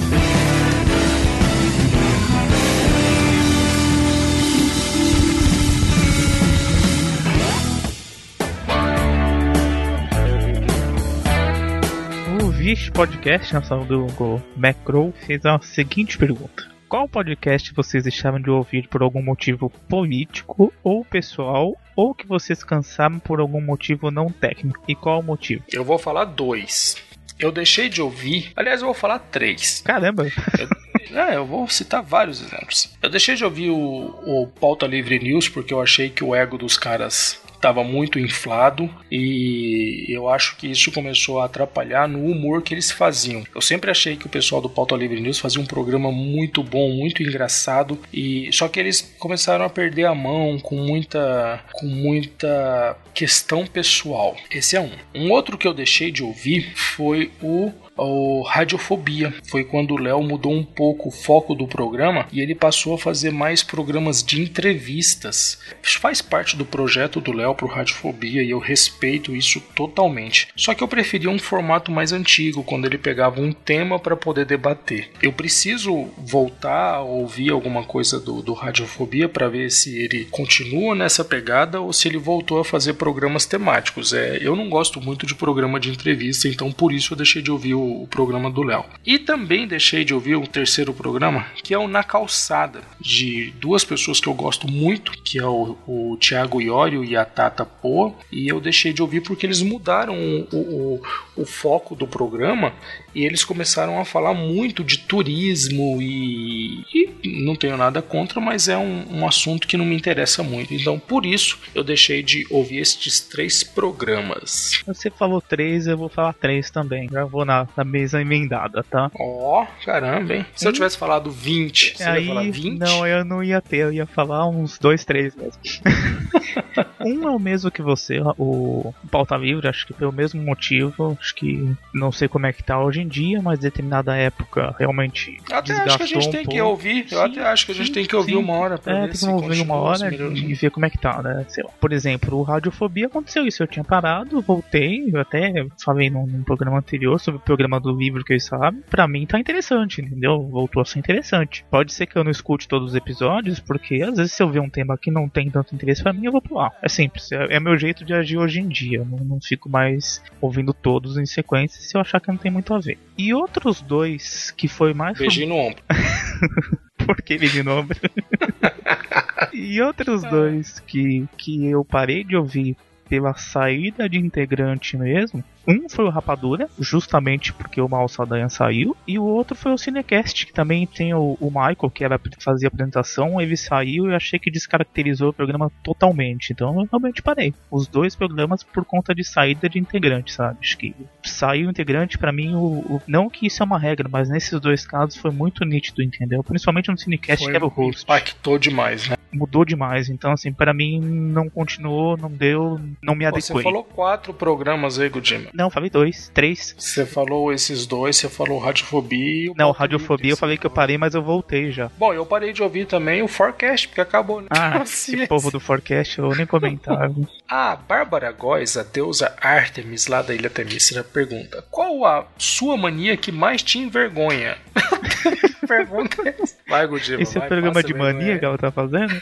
Vixe Podcast, nosso amigo Macro, fez a seguinte pergunta. Qual podcast vocês deixaram de ouvir por algum motivo político ou pessoal ou que vocês cansaram por algum motivo não técnico? E qual o motivo? Eu vou falar dois. Eu deixei de ouvir, aliás, eu vou falar três. Caramba! Eu, é, eu vou citar vários exemplos. Eu deixei de ouvir o, o Pauta Livre News porque eu achei que o ego dos caras estava muito inflado e eu acho que isso começou a atrapalhar no humor que eles faziam. Eu sempre achei que o pessoal do Pauta Livre News fazia um programa muito bom, muito engraçado e só que eles começaram a perder a mão com muita com muita questão pessoal. Esse é um. Um outro que eu deixei de ouvir foi o o Radiofobia. Foi quando o Léo mudou um pouco o foco do programa e ele passou a fazer mais programas de entrevistas. Faz parte do projeto do Léo pro Radiofobia e eu respeito isso totalmente. Só que eu preferia um formato mais antigo, quando ele pegava um tema para poder debater. Eu preciso voltar a ouvir alguma coisa do, do Radiofobia para ver se ele continua nessa pegada ou se ele voltou a fazer programas temáticos. É, eu não gosto muito de programa de entrevista, então por isso eu deixei de ouvir o o, programa do Léo. E também deixei de ouvir o terceiro programa, que é o Na Calçada, de duas pessoas que eu gosto muito, que é o, o Thiago Iório e a Tata Poa. E eu deixei de ouvir porque eles mudaram o, o, o foco do programa e eles começaram a falar muito de turismo e, e não tenho nada contra, mas é um, um, assunto que não me interessa muito. Então, por isso, eu deixei de ouvir estes três programas. Você falou três, eu vou falar três também. Já vou na, na mesa emendada, tá? Ó, oh, caramba, hein? Se hum? eu tivesse falado 20, você Aí, ia falar 20? Não, eu não ia ter, eu ia falar uns dois, três mesmo. um é o mesmo que você, o Pauta Livre, acho que foi o mesmo motivo. Acho que não sei como é que tá hoje em dia, mas determinada época realmente. Eu até acho que a gente um tem pouco. que ouvir. Eu sim, até acho que a gente sim, tem que ouvir sim. uma hora pra é, ver tem que ouvir uma hora e ver como é que tá, né? Sei lá. Por exemplo, o Radiofobia aconteceu isso. Eu tinha parado, voltei, eu até falei num, num programa anterior sobre o programa do livro que eu estava. Pra mim tá interessante, entendeu? Voltou a ser interessante. Pode ser que eu não escute todos os episódios, porque às vezes se eu ver um tema que não tem tanto interesse pra mim, eu vou pular pular. É simples, é, é meu jeito de agir hoje em dia. Não, não fico mais ouvindo todos em sequência se eu achar que não tem muito a ver. E outros dois que foi mais. Beijinho no ombro. Por que beijinho no ombro? e outros dois que, que eu parei de ouvir pela saída de integrante mesmo, um foi o Rapadura, justamente porque o Mal Saldanha saiu, e o outro foi o Cinecast, que também tem o, o Michael, que era fazia apresentação, ele saiu e achei que descaracterizou o programa totalmente. Então eu realmente parei. Os dois programas por conta de saída de integrante, sabe? Acho que saiu integrante para mim, o, o, não que isso é uma regra, mas nesses dois casos foi muito nítido, entendeu? Principalmente no Cinecast, foi, que era o host. Impactou demais, né? Mudou demais. Então, assim, para mim não continuou, não deu, não me adequei. Você falou quatro programas aí, Gudima. Não, falei dois, três. Você falou esses dois, você falou Radiofobia e Não, Radiofobia eu falei que eu parei, mas eu voltei já. Bom, eu parei de ouvir também o Forecast, porque acabou, né? Ah, esse povo do Forecast, eu nem comentava. a Bárbara Góes, a deusa Artemis lá da Ilha Temícera, pergunta: Qual a sua mania que mais te envergonha? Pergunta Vai, Gudima. Esse é o programa de mania que ela tá fazendo?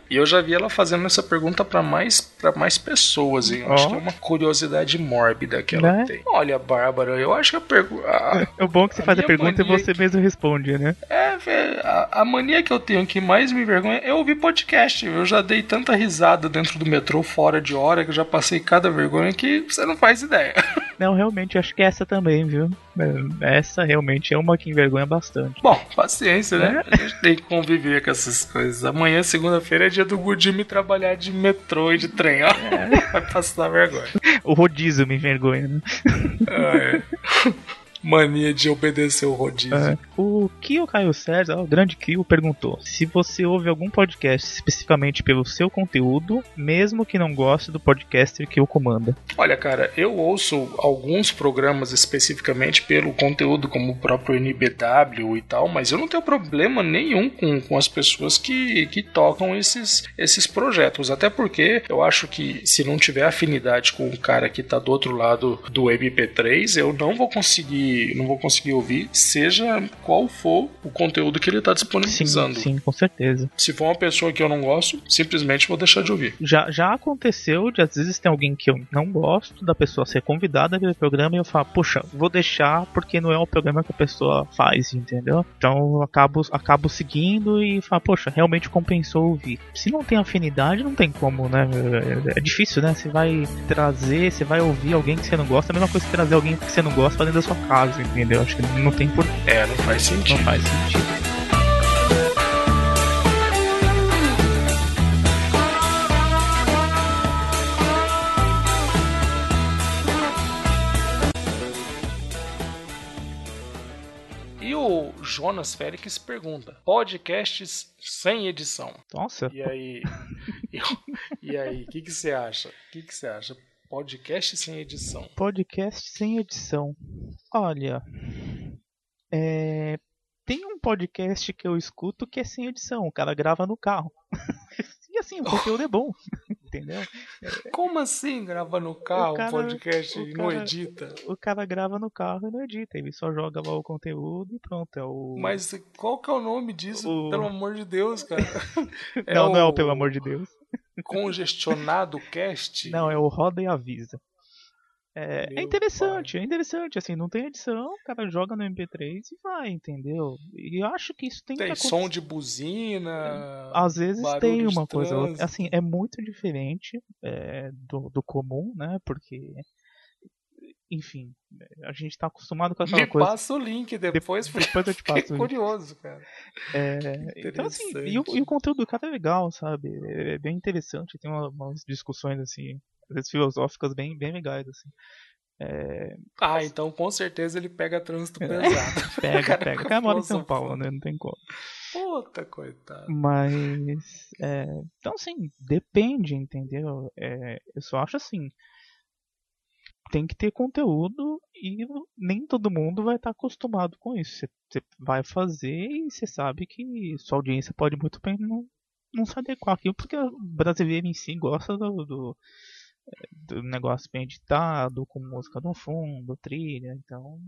E eu já vi ela fazendo essa pergunta para mais para mais pessoas, hein? Oh. Acho que é uma curiosidade mórbida que ela né? tem. Olha, Bárbara, eu acho que a pergunta. É bom que você faz a pergunta e você que... mesmo responde, né? É, a, a, mania que eu tenho que mais me envergonha é ouvir podcast. Eu já dei tanta risada dentro do metrô fora de hora que eu já passei cada vergonha que você não faz ideia. Não, realmente, acho que essa também, viu? Essa realmente é uma que envergonha bastante. Bom, paciência, né? É. A gente tem que conviver com essas coisas. Amanhã, segunda-feira, é dia do Gudime trabalhar de metrô e de trem, ó. É. Vai passar vergonha. O rodízio me envergonha, né? Ah, é mania de obedecer o rodízio. É. O Kio Caio César, o grande Kio, perguntou se você ouve algum podcast especificamente pelo seu conteúdo, mesmo que não goste do podcaster que o comanda. Olha, cara, eu ouço alguns programas especificamente pelo conteúdo, como o próprio NBW e tal, mas eu não tenho problema nenhum com, com as pessoas que, que tocam esses, esses projetos. Até porque eu acho que se não tiver afinidade com o cara que tá do outro lado do MP3, eu não vou conseguir não vou conseguir ouvir, seja qual for o conteúdo que ele está disponibilizando. Sim, sim, com certeza. Se for uma pessoa que eu não gosto, simplesmente vou deixar de ouvir. Já, já aconteceu de às vezes tem alguém que eu não gosto da pessoa ser convidada pelo programa e eu falo, puxa, vou deixar porque não é o programa que a pessoa faz, entendeu? Então eu acabo, acabo seguindo e falo, poxa, realmente compensou ouvir. Se não tem afinidade, não tem como, né? É, é difícil, né? Você vai trazer, você vai ouvir alguém que você não gosta, é a mesma coisa que trazer alguém que você não gosta dentro da sua casa caso, entendeu? Acho que não tem por. É, não faz sentido. Não faz sentido. E o Jonas Félix pergunta: podcasts sem edição. Nossa. E aí? e, aí, o que, que você acha? O que, que você acha? Podcast sem edição. Podcast sem edição. Olha. É, tem um podcast que eu escuto que é sem edição. O cara grava no carro. e assim, o conteúdo é bom. Entendeu? Como assim grava no carro o podcast e não edita? O cara grava no carro e não edita. Ele só joga lá o conteúdo e pronto. É o... Mas qual que é o nome disso? O... Pelo amor de Deus, cara. É não, o... não, pelo amor de Deus. Congestionado Cast? Não, é o Roda e Avisa. É, é, interessante, pai. é interessante, assim, não tem edição, o cara joga no MP3 e vai, entendeu? E eu acho que isso tem, tem que som de buzina. Às vezes tem uma coisa, assim, é muito diferente é, do, do comum, né? Porque enfim, a gente tá acostumado com Me coisa. passa o link depois, de, depois eu te passo. curioso, cara. É, então assim, e o, e o, conteúdo do cara é legal, sabe? É, é bem interessante, tem uma, umas discussões assim, às vezes filosóficas bem, bem legais assim. É... Ah, então com certeza ele pega trânsito pesado. pega, cara pega. O cara mora em São Paulo, né? Não tem como. Puta, coitado. Mas. É... Então, assim, depende, entendeu? É... Eu só acho assim tem que ter conteúdo e nem todo mundo vai estar acostumado com isso. Você vai fazer e você sabe que sua audiência pode muito bem não, não se adequar aquilo, porque o brasileiro em si gosta do, do do negócio bem editado, com música no fundo, trilha, então.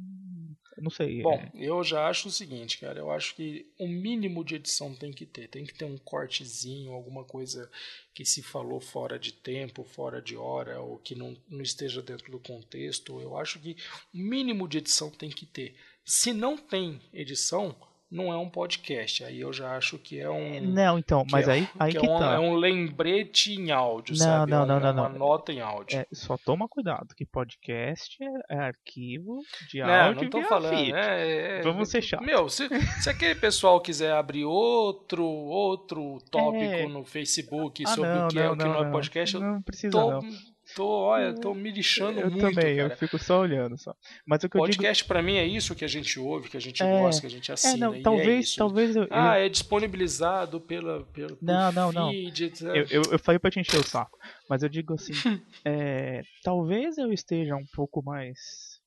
Não sei. Bom, é... eu já acho o seguinte, cara. Eu acho que o mínimo de edição tem que ter. Tem que ter um cortezinho, alguma coisa que se falou fora de tempo, fora de hora, ou que não, não esteja dentro do contexto. Eu acho que o mínimo de edição tem que ter. Se não tem edição, não é um podcast. Aí eu já acho que é um. Não, então, mas é, aí, aí que, que é um, tá. É um lembrete em áudio, Não, sabe? não, não, é não, uma não. nota em áudio. É, só toma cuidado, que podcast é, é arquivo de não, áudio não tô via falando. feed. é- é- Vamos ser chato. Meu, se, se aquele pessoal quiser abrir outro outro tópico no Facebook Ah, sobre não, o que é não, o que não, não, é não. podcast, eu Não precisa tô, não. Tô, olha, tô me lixando Eu muito, também, eu cara. fico só olhando só. Mas o que eu digo Podcast pra mim é isso que a gente ouve, que a gente É. gosta, que a gente é, assina. não, e é talvez, isso. talvez eu, Ah, é disponibilizado pela, pelo Não, não, não. feed, etc. eu, eu, eu falei pra te encher o saco, mas eu digo assim, é, talvez eu esteja um pouco mais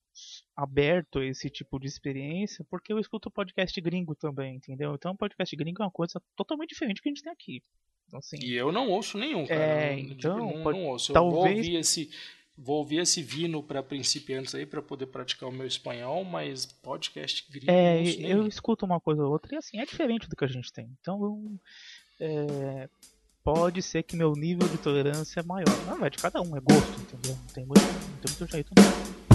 aberto a esse tipo de experiência, porque eu escuto podcast gringo também, entendeu? Então podcast gringo é uma coisa totalmente diferente do que a gente tem aqui. Então, assim, E eu não ouço nenhum, cara. É, Eu então, não, pode- não ouço. Eu talvez- vou ouvir esse. Vou ouvir esse vino para principiantes aí para poder praticar o meu espanhol, mas podcast gringo É, eu nenhum. escuto uma coisa ou outra e assim, é diferente do que a gente tem. Então, eu, é, pode ser que meu nível de tolerância é maior. Não, é de cada um, é gosto, entendeu? Não tem muito, não tem muito jeito não.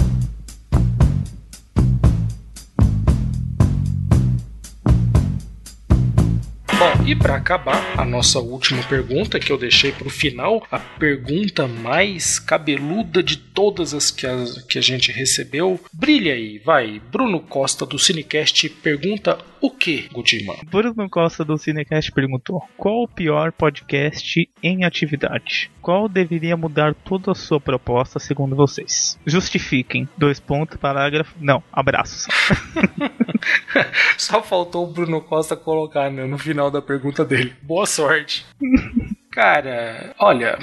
E para acabar, a nossa última pergunta que eu deixei para o final, a pergunta mais cabeluda de todas as que, a que a gente recebeu. Brilha aí, vai. Bruno Costa do Cinecast pergunta o que, Gudima? Bruno Costa do Cinecast perguntou: Qual o pior podcast em atividade? Qual deveria mudar toda a sua proposta segundo vocês? Justifiquem. Dois pontos, parágrafo. Não, abraços. Só faltou o Bruno Costa colocar né, no final da pergunta dele. Boa sorte. Cara, olha,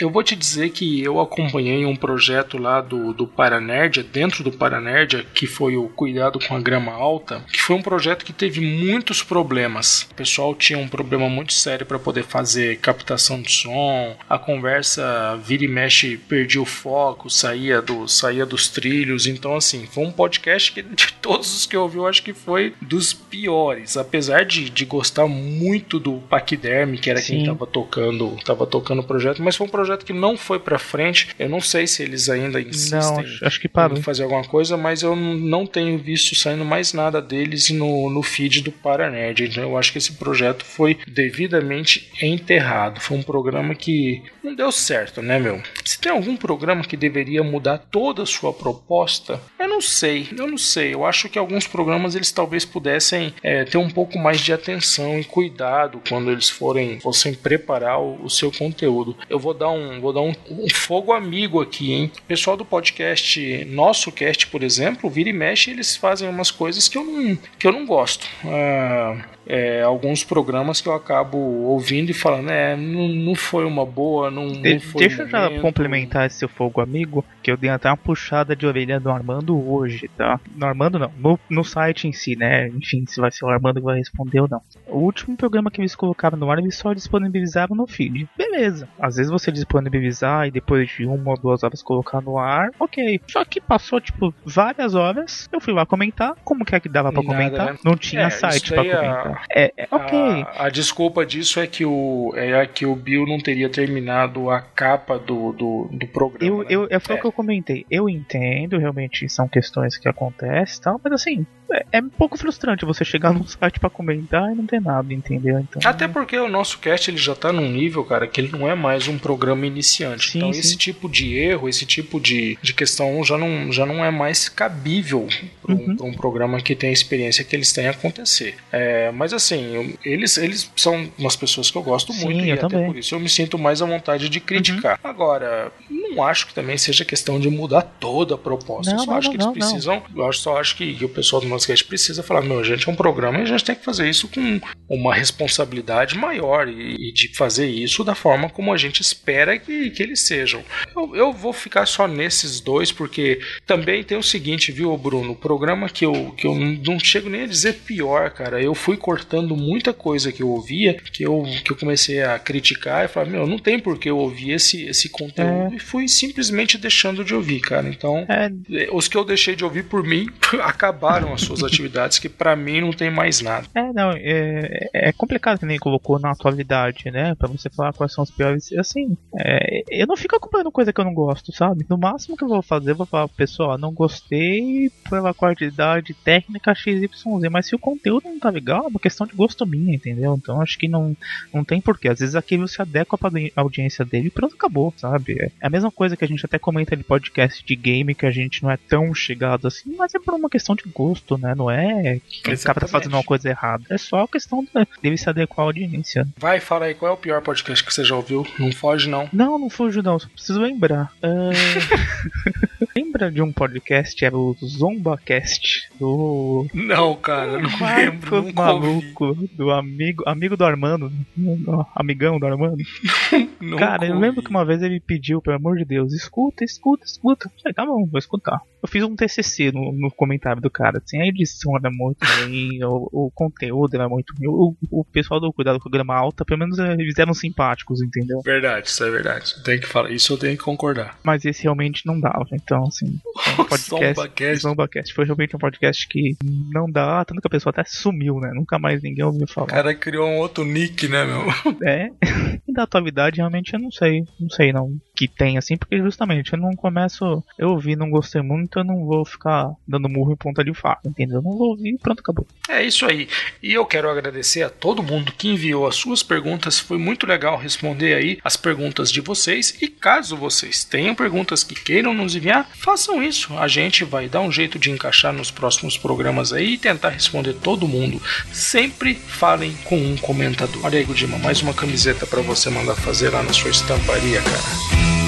eu vou te dizer que eu acompanhei um projeto lá do, do Paranerdia, dentro do Paranerdia, que foi o Cuidado com a Grama Alta, que foi um projeto que teve muitos problemas. O pessoal tinha um problema muito sério para poder fazer captação de som, a conversa vira e mexe, perdia o foco, saía, do, saía dos trilhos. Então, assim, foi um podcast que de todos os que eu ouvi, eu acho que foi dos piores. Apesar de, de gostar muito do Paquiderme, que era quem Sim. tava tocando, tava tocando o projeto, mas foi um projeto que não foi pra frente. Eu não sei se eles ainda insistem Não, acho, acho que parou. em fazer alguma coisa, mas eu não tenho visto saindo mais nada deles no, no feed do Paranerd. Então eu acho que esse projeto foi devidamente enterrado. Foi um programa que não deu certo, né, meu? Se tem algum programa que deveria mudar toda a sua proposta, eu não sei, eu não sei. Eu acho que alguns programas eles talvez pudessem é, ter um pouco mais de atenção e cuidado quando eles forem fossem preparar o, o seu conteúdo. Eu vou dar um vou dar um, um fogo amigo aqui, hein? O pessoal do podcast, nosso cast, por exemplo, vira e mexe, eles fazem umas coisas que eu não que eu não gosto. Ah, é, alguns programas que eu acabo ouvindo e falando, é, não, não foi uma boa, não, De- não foi deixa o eu já complementar esse seu fogo amigo, que eu dei até uma puxada de orelha do Armando hoje, tá? No Armando não, no, no site em si, né? Enfim, se vai ser o Armando que vai responder ou não. O último programa que eles colocaram no ar, eles só disponibilizaram no feed. Beleza. Às vezes você disponibilizar e depois de uma ou duas horas colocar no ar, ok. Só que passou, tipo, várias horas, eu fui lá comentar, como que é que dava pra Nada, comentar? né? Não tinha É, site pra daí a- É, é ok. A, a desculpa disso é que o é que o Bill não teria terminado a capa do, do, do programa. Eu, né? eu, é, foi É. o que eu comentei. Eu entendo, realmente são questões que acontecem e tal, mas assim, é, é um pouco frustrante você chegar num site pra comentar e não ter nada, entendeu? Então, Até porque o nosso cast ele já tá num nível, cara, que ele não é mais um programa iniciante. Sim, então sim. esse tipo de erro, esse tipo de, de questão já não, já não é mais cabível para um, Uhum. pra um programa que tem a experiência que eles têm a acontecer. É, mas assim, eles, eles são umas pessoas que eu gosto Sim, muito e eu até também. Uhum. por isso eu me sinto mais à vontade de criticar. Agora, não acho que também seja questão de mudar toda a proposta. Não, eu só não, acho não, que eles precisam. Eu acho, só acho que, o pessoal do cast precisa falar: meu, a gente é um programa e a gente tem que fazer isso com uma responsabilidade maior e, e de fazer isso da forma como a gente espera que, que eles sejam. Eu, eu vou ficar só nesses dois, porque também tem o seguinte, viu, Bruno? O programa que eu, que eu não chego nem a dizer pior, cara. Eu fui cortando muita coisa que eu ouvia, que eu, que eu comecei a criticar e falar: meu, não tem por que eu ouvir esse, esse conteúdo. E fui fui simplesmente deixando de ouvir, cara. Então, é... os que eu deixei de ouvir por mim acabaram as suas atividades, que para mim não tem mais nada. É, não, é, é complicado que nem colocou na atualidade, né? Pra você falar quais são os piores. Assim, é, eu não fico acompanhando coisa que eu não gosto, sabe? No máximo que eu vou fazer, eu vou falar, pessoal, não gostei pela qualidade técnica XYZ, mas se o conteúdo não tá legal, é uma questão de gosto minha, entendeu? Então acho que não, não tem porquê. Às vezes aquilo se adequa pra audiência dele e pronto, acabou, sabe? É a mesma coisa que a gente até comenta de podcast de game que a gente não é tão chegado assim, mas é por uma questão de gosto, né? Não é que o cara tá fazendo uma coisa errada. É só a questão dele se adequar à audiência. Vai, fala aí, qual é o pior podcast que você já ouviu? Não foge, não. Não, não fujo, não. Só preciso lembrar. Uh... Lembra de um podcast? Era o ZombaCast do. Não, cara, não lembro. Nunca maluco ouvi. do amigo, amigo do Armando. Amigão do Armando. cara, eu lembro que uma vez ele pediu, pelo amor de Deus, escuta, escuta, escuta. falei, tá bom, vou escutar. Eu fiz um TCC no, no comentário do cara. Assim, a edição era muito ruim, o, o conteúdo era muito ruim. O, o pessoal do Cuidado com Grama Alta, pelo menos eles eram simpáticos, entendeu? Verdade, isso é verdade. Tem que falar, isso eu tenho que concordar. Mas esse realmente não dava, então assim. Um podcast, Zombacast. Foi realmente um podcast que não dá, tanto que a pessoa até sumiu, né? Nunca mais ninguém ouviu falar. O cara criou um outro nick, né, meu? É. E da atualidade, realmente, eu não sei. Não sei, não. Que tem, assim, porque justamente eu não começo. Eu ouvi, não gostei muito, eu não vou ficar dando murro em ponta de faca, entendeu? Eu não vou ouvir e pronto, acabou. É isso aí. E eu quero agradecer a todo mundo que enviou as suas perguntas. Foi muito legal responder aí as perguntas de vocês. E caso vocês tenham perguntas que queiram nos enviar, façam isso. A gente vai dar um jeito de encaixar nos próximos programas aí e tentar responder todo mundo. Sempre falem com um comentador. Olha aí, Gudima, mais uma camiseta para você mandar fazer lá na sua estamparia, cara.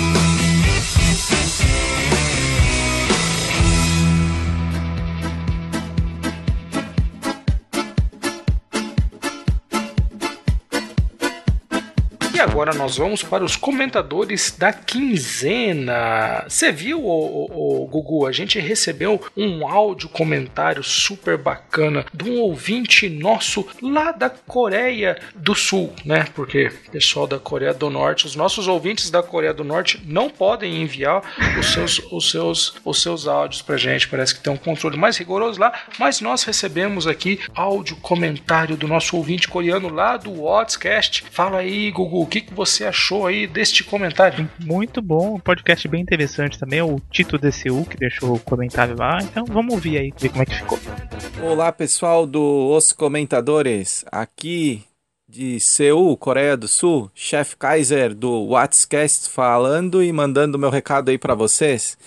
Agora nós vamos para os comentadores da quinzena. Você viu, o, o, o, Gugu? A gente recebeu um áudio comentário super bacana de um ouvinte nosso lá da Coreia do Sul, né? Porque pessoal da Coreia do Norte, os nossos ouvintes da Coreia do Norte não podem enviar os seus, os seus, os seus áudios pra gente. Parece que tem um controle mais rigoroso lá, mas nós recebemos aqui áudio comentário do nosso ouvinte coreano lá do WhatsApp. Fala aí, Gugu, que, que você achou aí deste comentário? Muito bom, um podcast bem interessante também, o Tito DCU que deixou o comentário lá, então vamos ouvir aí, ver como é que ficou. Olá pessoal do Os Comentadores, aqui de Seul, Coreia do Sul, Chef Kaiser do WhatsApp falando e mandando meu recado aí para vocês.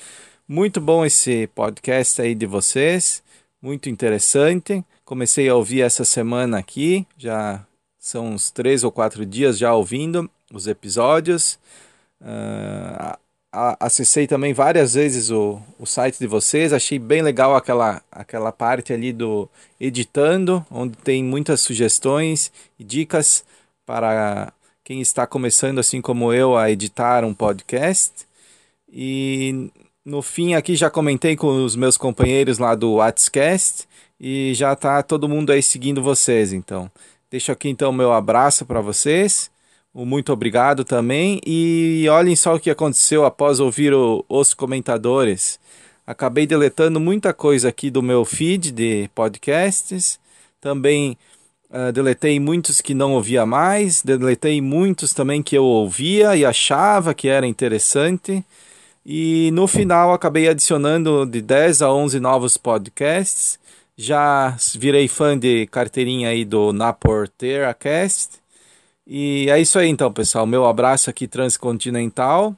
Muito bom esse podcast aí de vocês, muito interessante. Comecei a ouvir essa semana aqui, já são uns três ou quatro dias já ouvindo os episódios. Uh, acessei também várias vezes o, o site de vocês, achei bem legal aquela, aquela parte ali do editando, onde tem muitas sugestões e dicas para quem está começando, assim como eu, a editar um podcast. E no fim aqui já comentei com os meus companheiros lá do WhatsApp e já está todo mundo aí seguindo vocês, então. Deixo aqui então meu abraço para vocês. Muito obrigado também. E olhem só o que aconteceu após ouvir o, os comentadores. Acabei deletando muita coisa aqui do meu feed de podcasts. Também uh, deletei muitos que não ouvia mais. Deletei muitos também que eu ouvia e achava que era interessante. E no final acabei adicionando de 10 a 11 novos podcasts já virei fã de carteirinha aí do Naporteira Cast. E é isso aí então, pessoal. Meu abraço aqui transcontinental.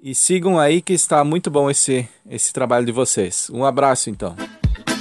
E sigam aí que está muito bom esse, esse trabalho de vocês. Um abraço então.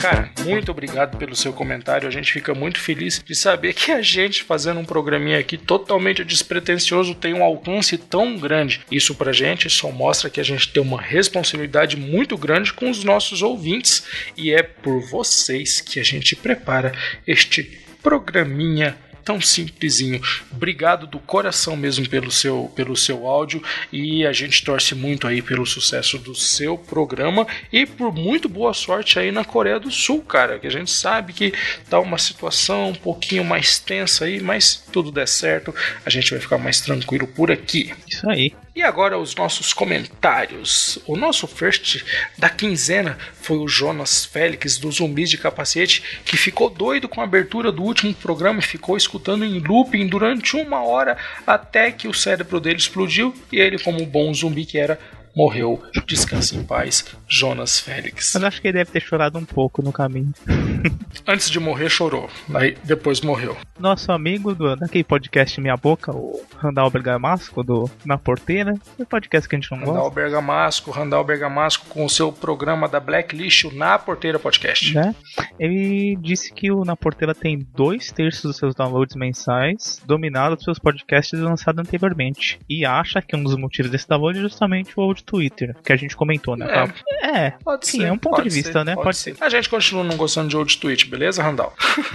Cara, muito obrigado pelo seu comentário. A gente fica muito feliz de saber que a gente fazendo um programinha aqui totalmente despretensioso tem um alcance tão grande. Isso pra gente só mostra que a gente tem uma responsabilidade muito grande com os nossos ouvintes e é por vocês que a gente prepara este programinha tão simplesinho. Obrigado do coração mesmo pelo seu, pelo seu áudio e a gente torce muito aí pelo sucesso do seu programa e por muito boa sorte aí na Coreia do Sul, cara, que a gente sabe que tá uma situação um pouquinho mais tensa aí, mas tudo der certo, a gente vai ficar mais tranquilo por aqui. Isso aí. E agora os nossos comentários. O nosso first da quinzena foi o Jonas Félix do Zumbis de Capacete, que ficou doido com a abertura do último programa e ficou escutando em looping durante uma hora até que o cérebro dele explodiu e ele, como bom zumbi que era, morreu. Descanse em paz, Jonas Félix. Mas acho que ele deve ter chorado um pouco no caminho. Antes de morrer, chorou. Aí depois morreu. Nosso amigo do, daquele podcast Minha Boca, o Randall Bergamasco, do Na Porteira, é um podcast que a gente não Randall gosta. Bergamasco, Randall Bergamasco com o seu programa da Blacklist, o Na Porteira Podcast. Né? Ele disse que o Na Porteira tem dois terços dos seus downloads mensais dominados pelos podcasts lançados anteriormente. E acha que um dos motivos desse download é justamente o old Twitter, que a gente comentou, né? É. É, Pode sim, ser. é um ponto de vista, ser, né? Pode, Pode ser. A gente continua não gostando de old tweet, beleza, Randall?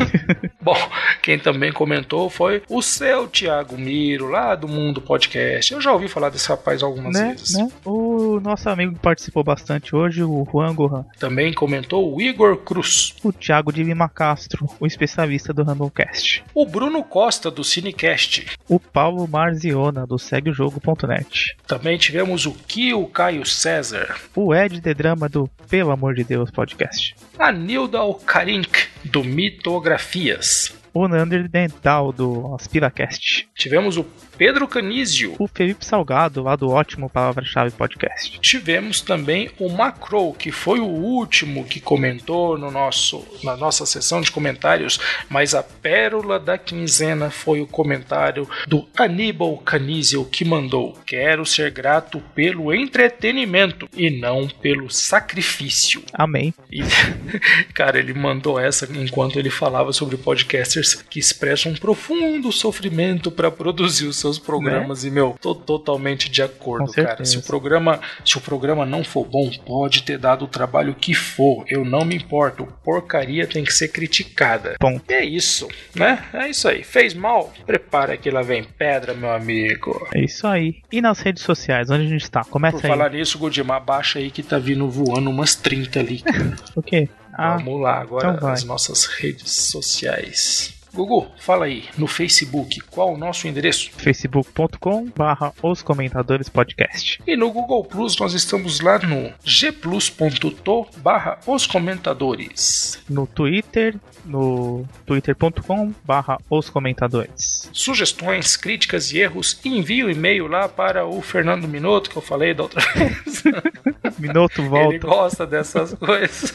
Bom, quem também comentou foi o seu Thiago Miro, lá do Mundo Podcast. Eu já ouvi falar desse rapaz algumas né, vezes. né? O nosso amigo que participou bastante hoje, o Juan Gohan. Também comentou o Igor Cruz. O Thiago de Lima Castro, o especialista do Randomcast. O Bruno Costa, do Cinecast. O Paulo Marziona, do SegueOJogo.net. Também tivemos o Kio Caio César. O Ed de Drama, do Pelo Amor de Deus Podcast. A Nilda Alcarink, do Mitografias. O Nander Dental, do AspiraCast. Tivemos o Pedro Canizio. O Felipe Salgado, lá do Ótimo Palavra-Chave Podcast. Tivemos também o Macro, que foi o último que comentou no nosso, na nossa sessão de comentários, mas a pérola da quinzena foi o comentário do Aníbal Canizio, que mandou: Quero ser grato pelo entretenimento e não pelo sacrifício. Amém. E, cara, ele mandou essa enquanto ele falava sobre podcasters que expressam um profundo sofrimento para produzir os seus programas. E, meu, tô totalmente de acordo, cara. Se o programa, se o programa não for bom, pode ter dado o trabalho que for. Eu não me importo. Porcaria tem que ser criticada. Ponto. E é isso, né? É isso aí. Fez mal? Prepara que lá vem pedra, meu amigo. É isso aí. E nas redes sociais, onde a gente tá? Começa Por aí. falar nisso, Godimar, baixa aí que tá vindo voando umas 30 ali. O quê? Ah, Vamos lá, agora então as nossas redes sociais. Gugu, fala aí, no Facebook, qual o nosso endereço? facebook.com barra os comentadores podcast. E no Google Plus nós estamos lá no gplus.to barra os comentadores. No Twitter, no twitter.com barra os comentadores. Sugestões, críticas e erros, envie o e-mail lá para o Fernando Minuto, que eu falei da outra vez. Minuto Ele volta. gosta dessas coisas.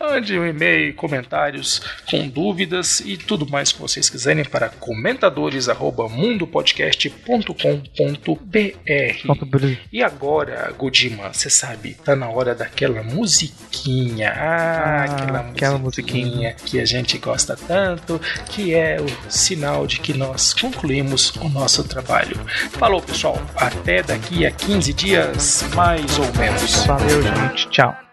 Mande um e-mail, comentários com dúvidas e tudo mais que vocês quiserem para comentadores@mundopodcast.com.br. E agora, Godima, você sabe, tá na hora daquela musiquinha. Ah, Ah, aquela, aquela musiquinha que a gente gosta tanto, que é o sinal de que nós concluímos o nosso trabalho. Falou, pessoal. Até daqui a 15 dias, mais ou menos. Valeu, gente. Tchau.